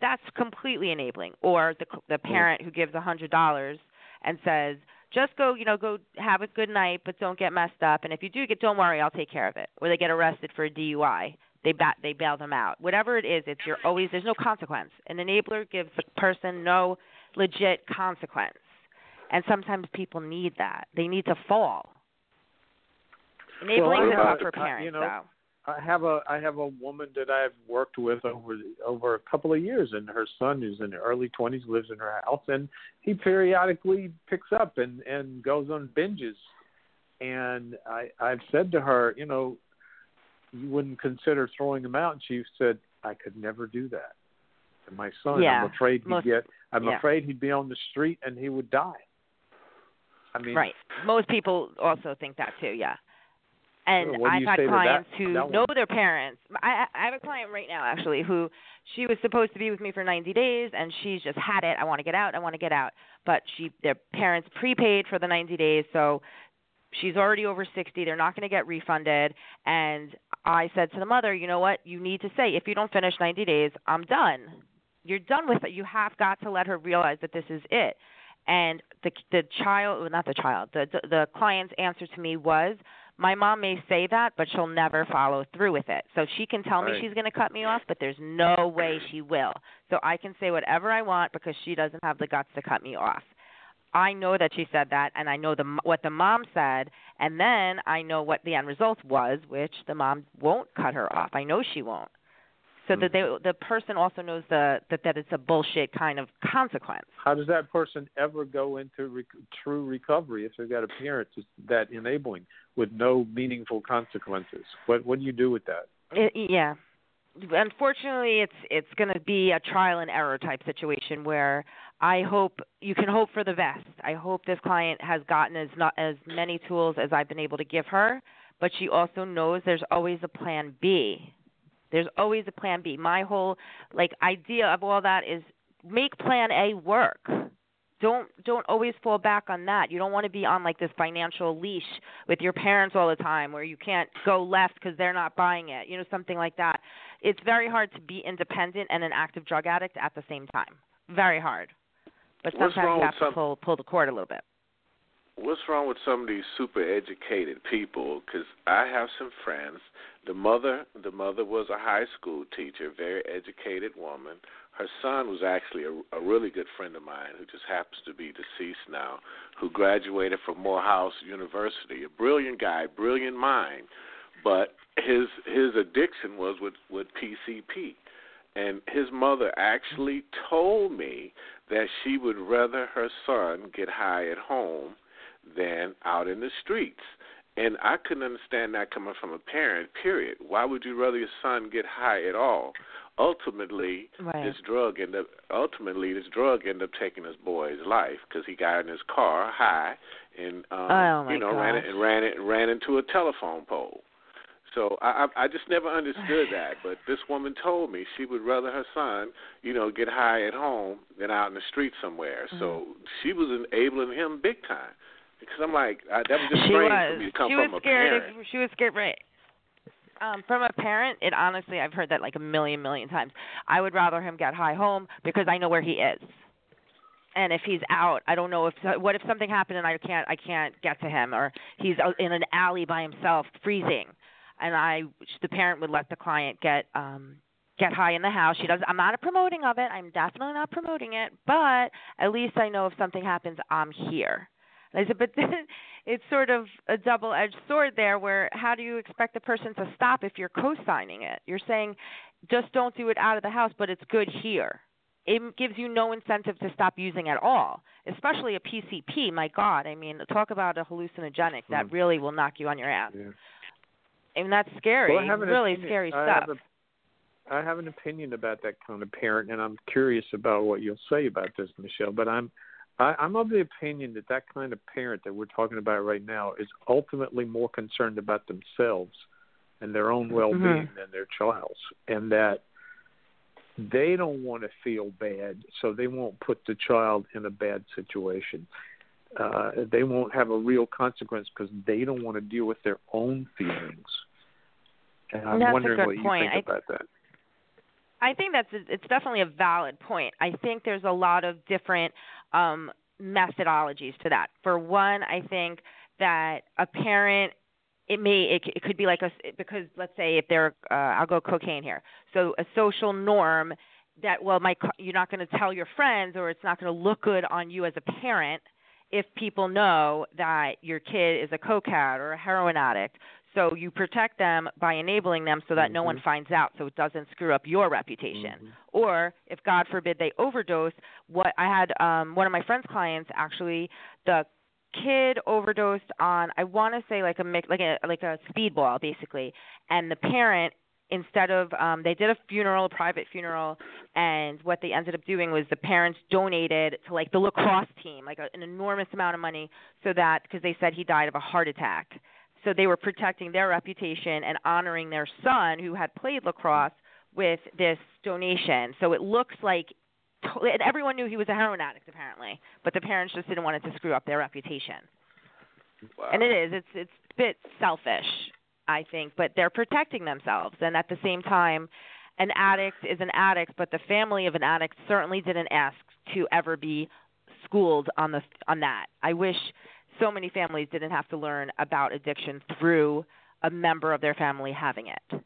That's completely enabling. Or the the parent who gives a hundred dollars and says just go you know go have a good night but don't get messed up and if you do get don't worry i'll take care of it. Or they get arrested for a dui they bat they bail them out. Whatever it is it's you're always there's no consequence. An enabler gives the person no legit consequence. And sometimes people need that. They need to fall. Enabling Well, is not for I- you parents know, though. I have a I have a woman that I've worked with over over a couple of years, and her son who's in the early twenties lives in her house, and he periodically picks up and and goes on binges. And I I've said to her, you know, you wouldn't consider throwing him out, and she said I could never do that. And my son, Yeah, I'm afraid he'd most- get I'm yeah. afraid he'd be on the street and he would die. I mean, Right. Most people also think that too. Yeah. And I've had clients that- who that know their parents. I I have a client right now actually who she was supposed to be with me for 90 days and she's just had it. I want to get out. I want to get out. But she their parents prepaid for the 90 days, so she's already over 60. They're not going to get refunded. And I said to the mother, you know what? You need to say if you don't finish 90 days, I'm done. You're done with it. You have got to let her realize that this is it and the the child well, not the child the, the the client's answer to me was my mom may say that but she'll never follow through with it so she can tell me she's going to cut me off but there's no way she will so i can say whatever i want because she doesn't have the guts to cut me off i know that she said that and i know the what the mom said and then i know what the end result was which the mom won't cut her off i know she won't so that hmm. they the person also knows the that that it's a bullshit kind of consequence. How does that person ever go into rec- true recovery if they've got a parent that enabling with no meaningful consequences? What what do you do with that? It, yeah. Unfortunately, it's it's going to be a trial and error type situation where I hope you can hope for the best. I hope this client has gotten as not as many tools as I've been able to give her, but she also knows there's always a plan B there's always a plan B. My whole like idea of all that is make plan A work. Don't don't always fall back on that. You don't want to be on like this financial leash with your parents all the time where you can't go left because they're not buying it. You know something like that. It's very hard to be independent and an active drug addict at the same time. Very hard. But sometimes you have to some... pull pull the cord a little bit what's wrong with some of these super educated people? Because I have some friends. The mother, the mother was a high school teacher, very educated woman. Her son was actually a, a really good friend of mine, who just happens to be deceased now, who graduated from Morehouse University. A brilliant guy, brilliant mind, but his his addiction was with with PCP. And his mother actually told me that she would rather her son get high at home than out in the streets. And I couldn't understand that coming from a parent, period. Why would you rather your son get high at all? Ultimately, right. this drug ended up ultimately this drug ended up taking this boy's life because he got in his car high and um oh, you know gosh. ran it and ran it and ran into a telephone pole. So I I just never understood that. But this woman told me she would rather her son, you know, get high at home than out in the street somewhere. Mm-hmm. So she was enabling him big time. Because I'm like, I, that was just she strange was. for me to come she from was a scared parent. If, she was scared, right? Um, from a parent, it honestly, I've heard that like a million, million times. I would rather him get high home because I know where he is. And if he's out, I don't know if what if something happened and I can't I can't get to him or he's in an alley by himself freezing, and I the parent would let the client get um get high in the house. She does. I'm not a promoting of it. I'm definitely not promoting it, but at least I know if something happens, I'm here. And I said, but (laughs) then it's sort of a double-edged sword there, where how do you expect the person to stop if you're co-signing it? You're saying, just don't do it out of the house, but it's good here. It gives you no incentive to stop using at all, especially a PCP. My God, I mean, talk about a hallucinogenic that hmm. really will knock you on your ass. Yeah. And that's scary. Well, really opinion. scary I stuff. Have a, I have an opinion about that kind of parent, and I'm curious about what you'll say about this, Michele. But I'm I, I'm of the opinion that that kind of parent that we're talking about right now is ultimately more concerned about themselves and their own well-being mm-hmm. than their child's, and that they don't want to feel bad, so they won't put the child in a bad situation. Uh, they won't have a real consequence because they don't want to deal with their own feelings. And I'm that's wondering a good what you point. think I, about that. I think that's a, it's definitely a valid point. I think there's a lot of different um, methodologies to that. For one, I think that a parent it may it, it could be like a because let's say if they're uh, I'll go cocaine here. So a social norm that well my you're not going to tell your friends or it's not going to look good on you as a parent if people know that your kid is a cokehead or a heroin addict. So you protect them by enabling them so that mm-hmm. no one finds out so it doesn't screw up your reputation. Mm-hmm. Or if God forbid they overdose, what I had um one of my friends clients actually the kid overdosed on I want to say like a mix like a like a speedball basically and the parent instead of um they did a funeral a private funeral and what they ended up doing was the parents donated to like the lacrosse team like a, an enormous amount of money so that because they said he died of a heart attack so they were protecting their reputation and honoring their son who had played lacrosse with this donation. So it looks like and everyone knew he was a heroin addict apparently, but the parents just didn't want it to screw up their reputation. Wow. And it is it's it's a bit selfish, I think, but they're protecting themselves and at the same time an addict is an addict, but the family of an addict certainly didn't ask to ever be schooled on the on that. I wish so many families didn't have to learn about addiction through a member of their family having it.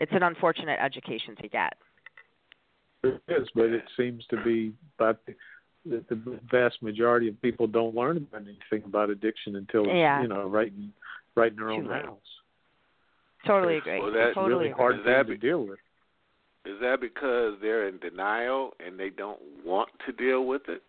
It's an unfortunate education to get. It is, but it seems to be about the, vast majority of people don't learn anything about addiction until yeah. you know right in right in their own late. house. Totally agree. Well, that, totally really hard that thing to deal with. Is that because they're in denial and they don't want to deal with it?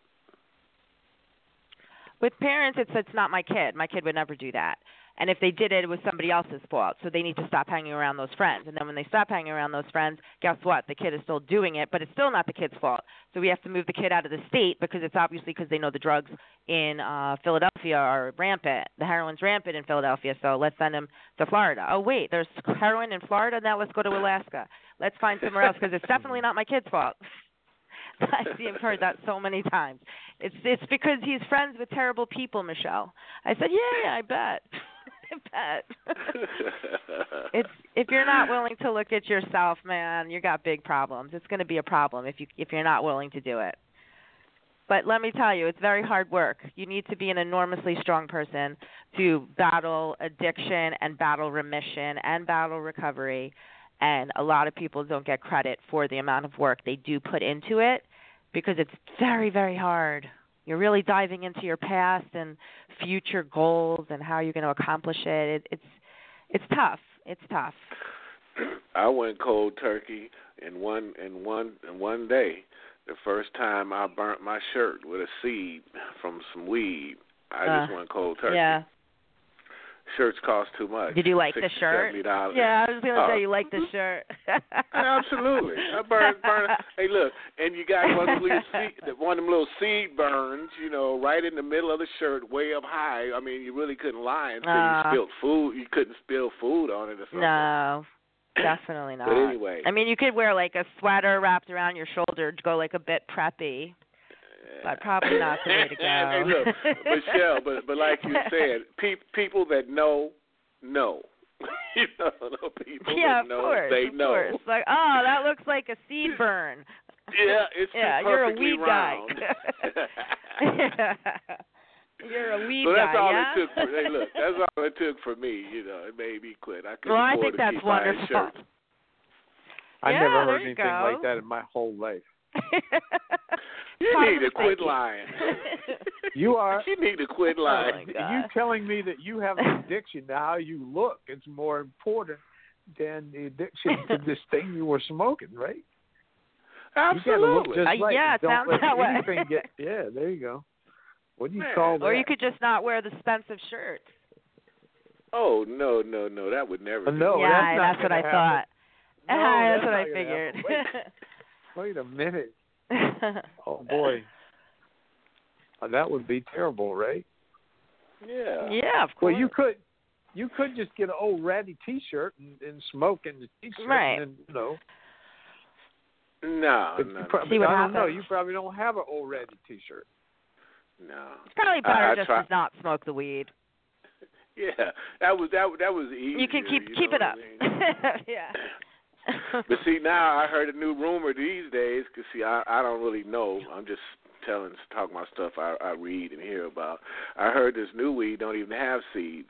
With parents, it's it's not my kid. My kid would never do that. And if they did it, it was somebody else's fault. So they need to stop hanging around those friends. And then when they stop hanging around those friends, guess what? The kid is still doing it, but it's still not the kid's fault. So we have to move the kid out of the state because it's obviously because they know the drugs in uh Philadelphia are rampant. The heroin's rampant in Philadelphia, so let's send him to Florida. Oh wait, there's heroin in Florida. Now let's go to Alaska. Let's find somewhere else because it's definitely not my kid's fault. (laughs) I see I've heard that so many times. It's it's because he's friends with terrible people, Michele. I said, yeah, yeah I bet. I bet. it's if you're not willing to look at yourself, man, you got big problems. It's going to be a problem if you if you're not willing to do it. But let me tell you, it's very hard work. You need to be an enormously strong person to battle addiction and battle remission and battle recovery. And a lot of people don't get credit for the amount of work they do put into it because it's very, very hard. You're really diving into your past and future goals and how you're going to accomplish it. it it's it's tough. It's tough. (clears throat) I went cold turkey in one in one in one day. The first time I burnt my shirt with a seed from some weed. I uh, just went cold turkey. Yeah. Shirts cost too much. Did you like 60, the shirt? $70. Yeah, I was gonna uh, say you like the shirt. (laughs) absolutely. I burn burn. Hey, look, and you got one of them little seed, one of them little seed burns, you know, right in the middle of the shirt, way up high. I mean, you really couldn't lie and say uh, you spilled food. You couldn't spill food on it or something. No. (clears throat) Definitely not. But anyway, I mean, you could wear like a sweater wrapped around your shoulder to go like a bit preppy, but probably not the way to (laughs) go. hey, look, Michele, but but like you (laughs) said, pe- people that know know. (laughs) you know, people yeah, that know, of course, they of know. Course. Like, oh, that looks like a seed burn. Yeah, it's yeah, too you're a perfectly weed round. guy. You're a weed so that's guy, all yeah? it took. For, hey, look, that's all it took for me. You know, it made me quit. I couldn't well, I afford think to that's keep buying wonderful. shirts. I Yeah, never heard anything go. like that in my whole life. You need to quit lying. (laughs) You are You need to quit Oh, lying. my God. you telling me that you have an (laughs) addiction to how you look is more important than the addiction to (laughs) this thing you were smoking, right? You gotta look Absolutely. just Uh, yeah, it Don't sounds that way. anything get yeah, there you go. What do you Man. call that? or you could just not wear the expensive shirt. Oh no, no, no! That would never. Uh, do. no, yeah, that's not what I gonna thought. happen. No, that's, that's what I figured. Wait a minute. (laughs) Oh boy. Uh, that would be terrible, right? Yeah. yeah, of course. Well you could you could just get an old ratty t shirt and, and smoke in the t shirt Right. and you know No, but no, you no. See what I don't know, you probably don't have an old ratty t shirt. no. it's probably I- better I just try- to not smoke the weed. (laughs) Yeah, that was that. That was easy. You can keep you keep it up. I mean? (laughs) yeah. (laughs) But see, now I heard a new rumor these days. Cause see, I I don't really know. I'm just telling, talking about stuff I I read and hear about. I heard this new weed don't even have seeds.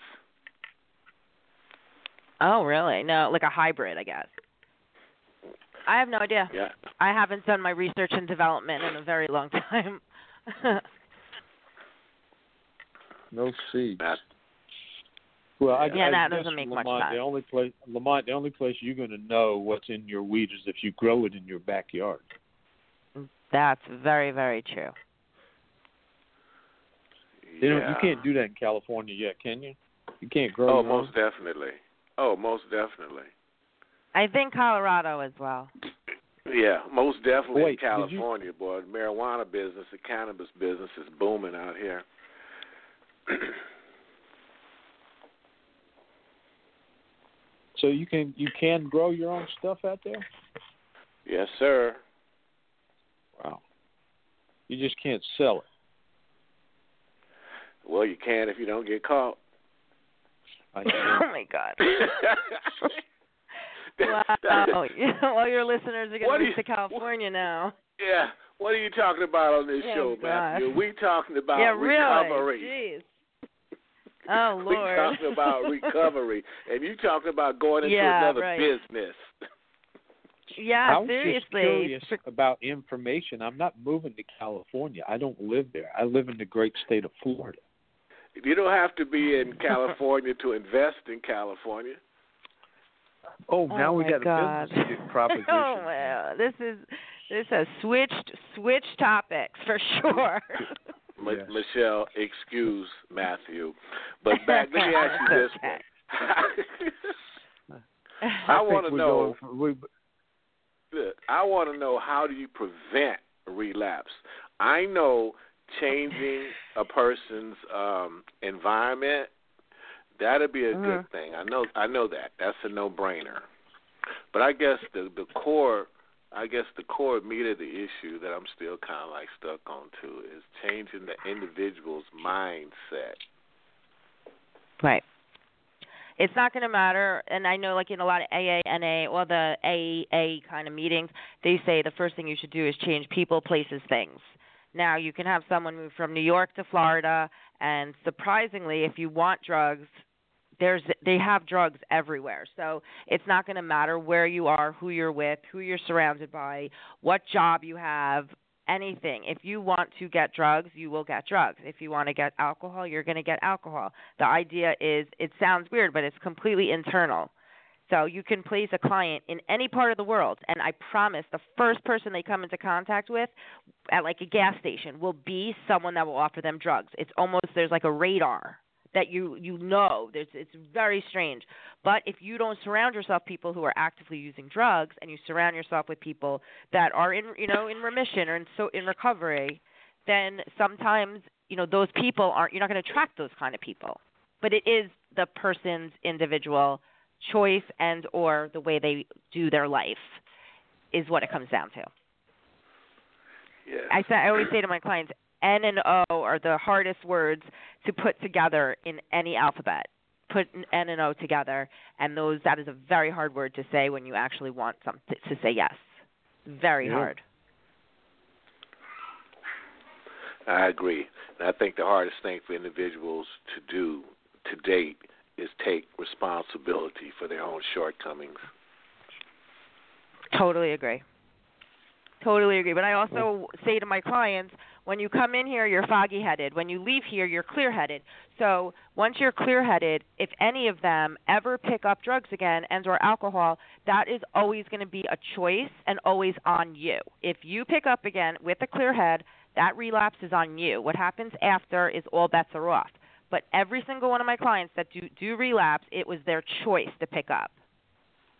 oh, really? No, like a hybrid, I guess. I have no idea. Yeah. I haven't done my research and development in a very long (laughs) time. No seeds. Not, Well, I, Yeah, I that doesn't make Lamont, much sense. The only place, Lamont, the only place you're going to know what's in your weed is if you grow it in your backyard. That's very, very true. You know, yeah. you can't do that in California yet, can you? You can't grow. Oh, your own? most definitely. Oh, most definitely. I think Colorado as well. Yeah, most definitely Wait, in did you- California, boy. The marijuana business, the cannabis business is booming out here. (clears throat) So you can you can grow your own stuff out there. yes, sir. Wow. You just can't sell it. Well, you can if you don't get caught. I (laughs) oh my God. (laughs) Wow. (laughs) All your listeners are What going to move to California now. Yeah. What are you talking about on this Yeah, show, God. Matthew? We talking about yeah, recovery. really. Jeez. Oh Lord. (laughs) We Lord. talking about recovery, and you talking about going into Yeah, another right. business. yeah, I was seriously. just curious about information. I'm not moving to California. I don't live there. I live in the great state of Florida. You don't have to be in California to invest in California. Oh, oh now oh we my got God. a business (laughs) proposition. oh well, this is this has switched switched topics for sure. (laughs) Ma-. Michele, excuse Matthew, but (laughs) back. Let me ask you this one. (laughs) I, I wanna know- going for- we, I want to know how do you prevent relapse? I know changing a person's um environment that'd be a Mhm. good thing. I know I know that. That's a no-brainer. But I guess the the core I guess the core meat of the issue that I'm still kind of like stuck on too is changing the individual's mindset. Right. It's not going to matter, and I know, like in a lot of AA, NA, or the AAA kind of meetings, they say the first thing you should do is change people, places, things. Now you can have someone move from New York to Florida, and surprisingly, if you want drugs, there's they have drugs everywhere. So it's not going to matter where you are, who you're with, who you're surrounded by, what job you have, anything. If you want to get drugs, you will get drugs. If you want to get alcohol, you're going to get alcohol. The idea is it sounds weird, but it's completely internal. So you can place a client in any part of the world, and I promise the first person they come into contact with at like a gas station will be someone that will offer them drugs. It's almost there's like a radar that you you know. There's it's very strange. But if you don't surround yourself with people who are actively using drugs and you surround yourself with people that are in you know in remission or in so in recovery, then sometimes you know those people aren't you're not going to attract those kind of people. But it is the person's individual choice and or the way they do their life is what it comes down to. Yes. I say I always say to my clients, N and O are the hardest words to put together in any alphabet. Put an N and O together, and those that is a very hard word to say when you actually want some to say yes. Very Yeah. hard. I agree. And I think the hardest thing for individuals to do to date is take responsibility for their own shortcomings. Totally agree. Totally agree. But I also say to my clients, when you come in here, you're foggy headed. When you leave here, you're clear headed. So once you're clear headed, if any of them ever pick up drugs again and or alcohol, that is always going to be a choice and always on you. If you pick up again with a clear head, that relapse is on you. What happens after is all bets are off. But every single one of my clients that do do relapse, it was their choice to pick up.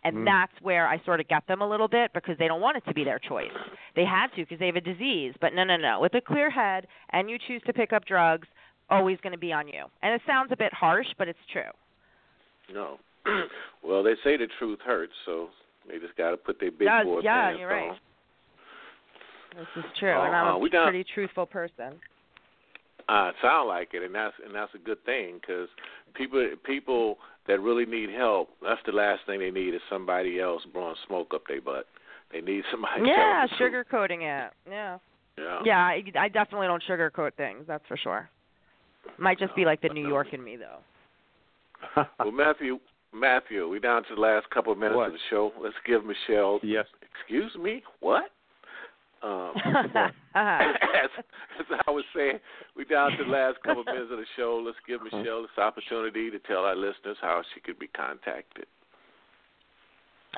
And Mm. that's where I sort of get them a little bit because they don't want it to be their choice. They had to because they have a disease. But no, no, no. With a clear head and you choose to pick up drugs, always going to be on you. And it sounds a bit harsh, but it's true. No. (clears throat) well, they say the truth hurts, so they just got to put their big Does- boy yeah, pants you're right. on. This is true. and Uh, I'm a we done- pretty truthful person. Uh, sound like it, and that's and that's a good thing because people people that really need help, that's the last thing they need is somebody else blowing smoke up their butt. They need (laughs) somebody. to Yeah, tell them the truth. sugarcoating it. Yeah. Yeah. Yeah, I, I definitely don't sugarcoat things. That's for sure. Might just be like the New York in me, though. (laughs) (laughs) Well, Matthew, Matthew, we're down to the last couple of minutes What? of the show. Let's give Michele. yes. Excuse me. What? Um, Uh-huh. (laughs) (laughs) as, as I was saying, we're down to the last couple of minutes of the show. Let's give Michele this opportunity to tell our listeners how she could be contacted.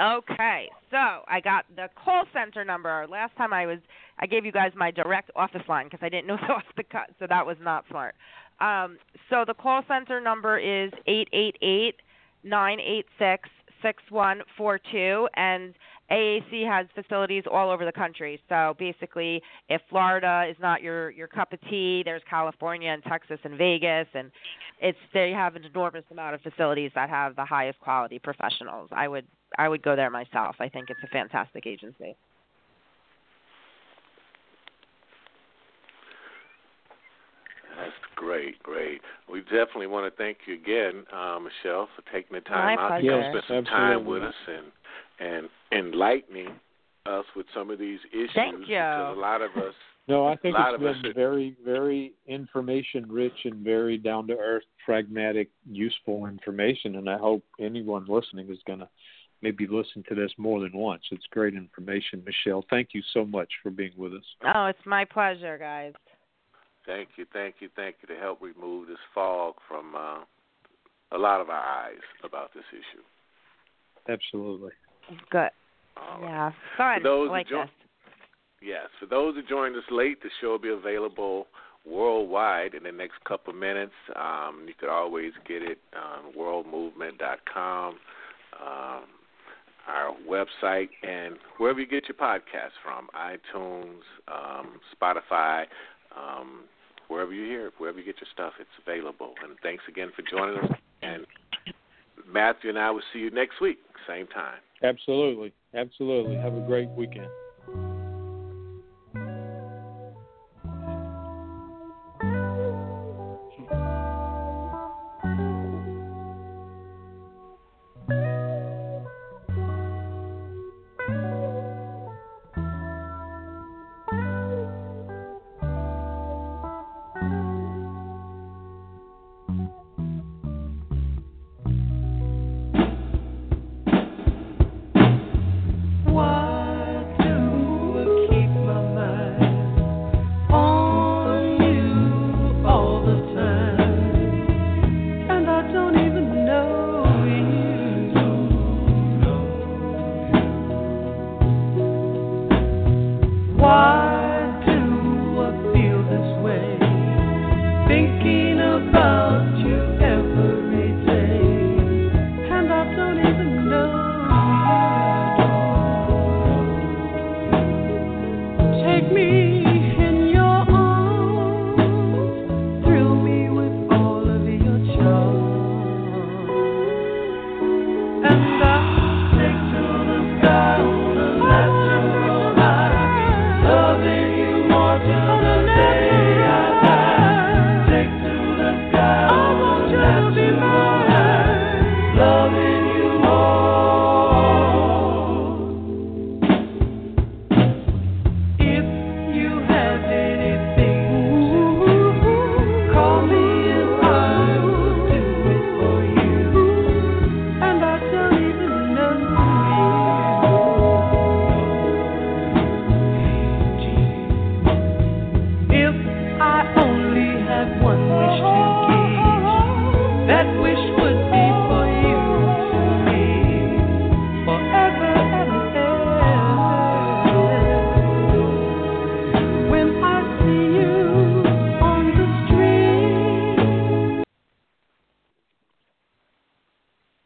Okay, so I got the call center number. Last time I was, I gave you guys my direct office line because I didn't know (laughs) the off the cut, so that was not smart. Um, so the call center number is eight eight eight nine eight six six one four two, and AAC has facilities all over the country. So basically, if Florida is not your your cup of tea, there's California and Texas and Vegas, and it's they have an enormous amount of facilities that have the highest quality professionals. I would I would go there myself. I think it's a fantastic agency. That's great, great. We definitely want to thank you again, uh, Michele, for taking the time My out to pleasure. come spend some time with us and and enlightening us with some of these issues. Thank you. Because a lot of us No, I think A lot it's of been are- very, very information rich and very down to earth, pragmatic, useful information. And I hope anyone listening is going to maybe listen to this more than once. It's great information, Michele. Thank you so much for being with us. Oh, it's my pleasure, guys. Thank you, thank you, thank you to help remove this fog from uh, a lot of our eyes about this issue. Absolutely. Good. All right. Yeah, fun. those like jo-. Yes, for those who joined us late, the show will be available worldwide in the next couple of minutes. Um, you could always get it on worldmovement.com, um, our website, and wherever you get your podcasts from iTunes, um, Spotify, um, wherever you hear it, wherever you get your stuff, it's available. And thanks again for joining us. Matthew and I will see you next week, same time. Absolutely. Absolutely. Have a great weekend.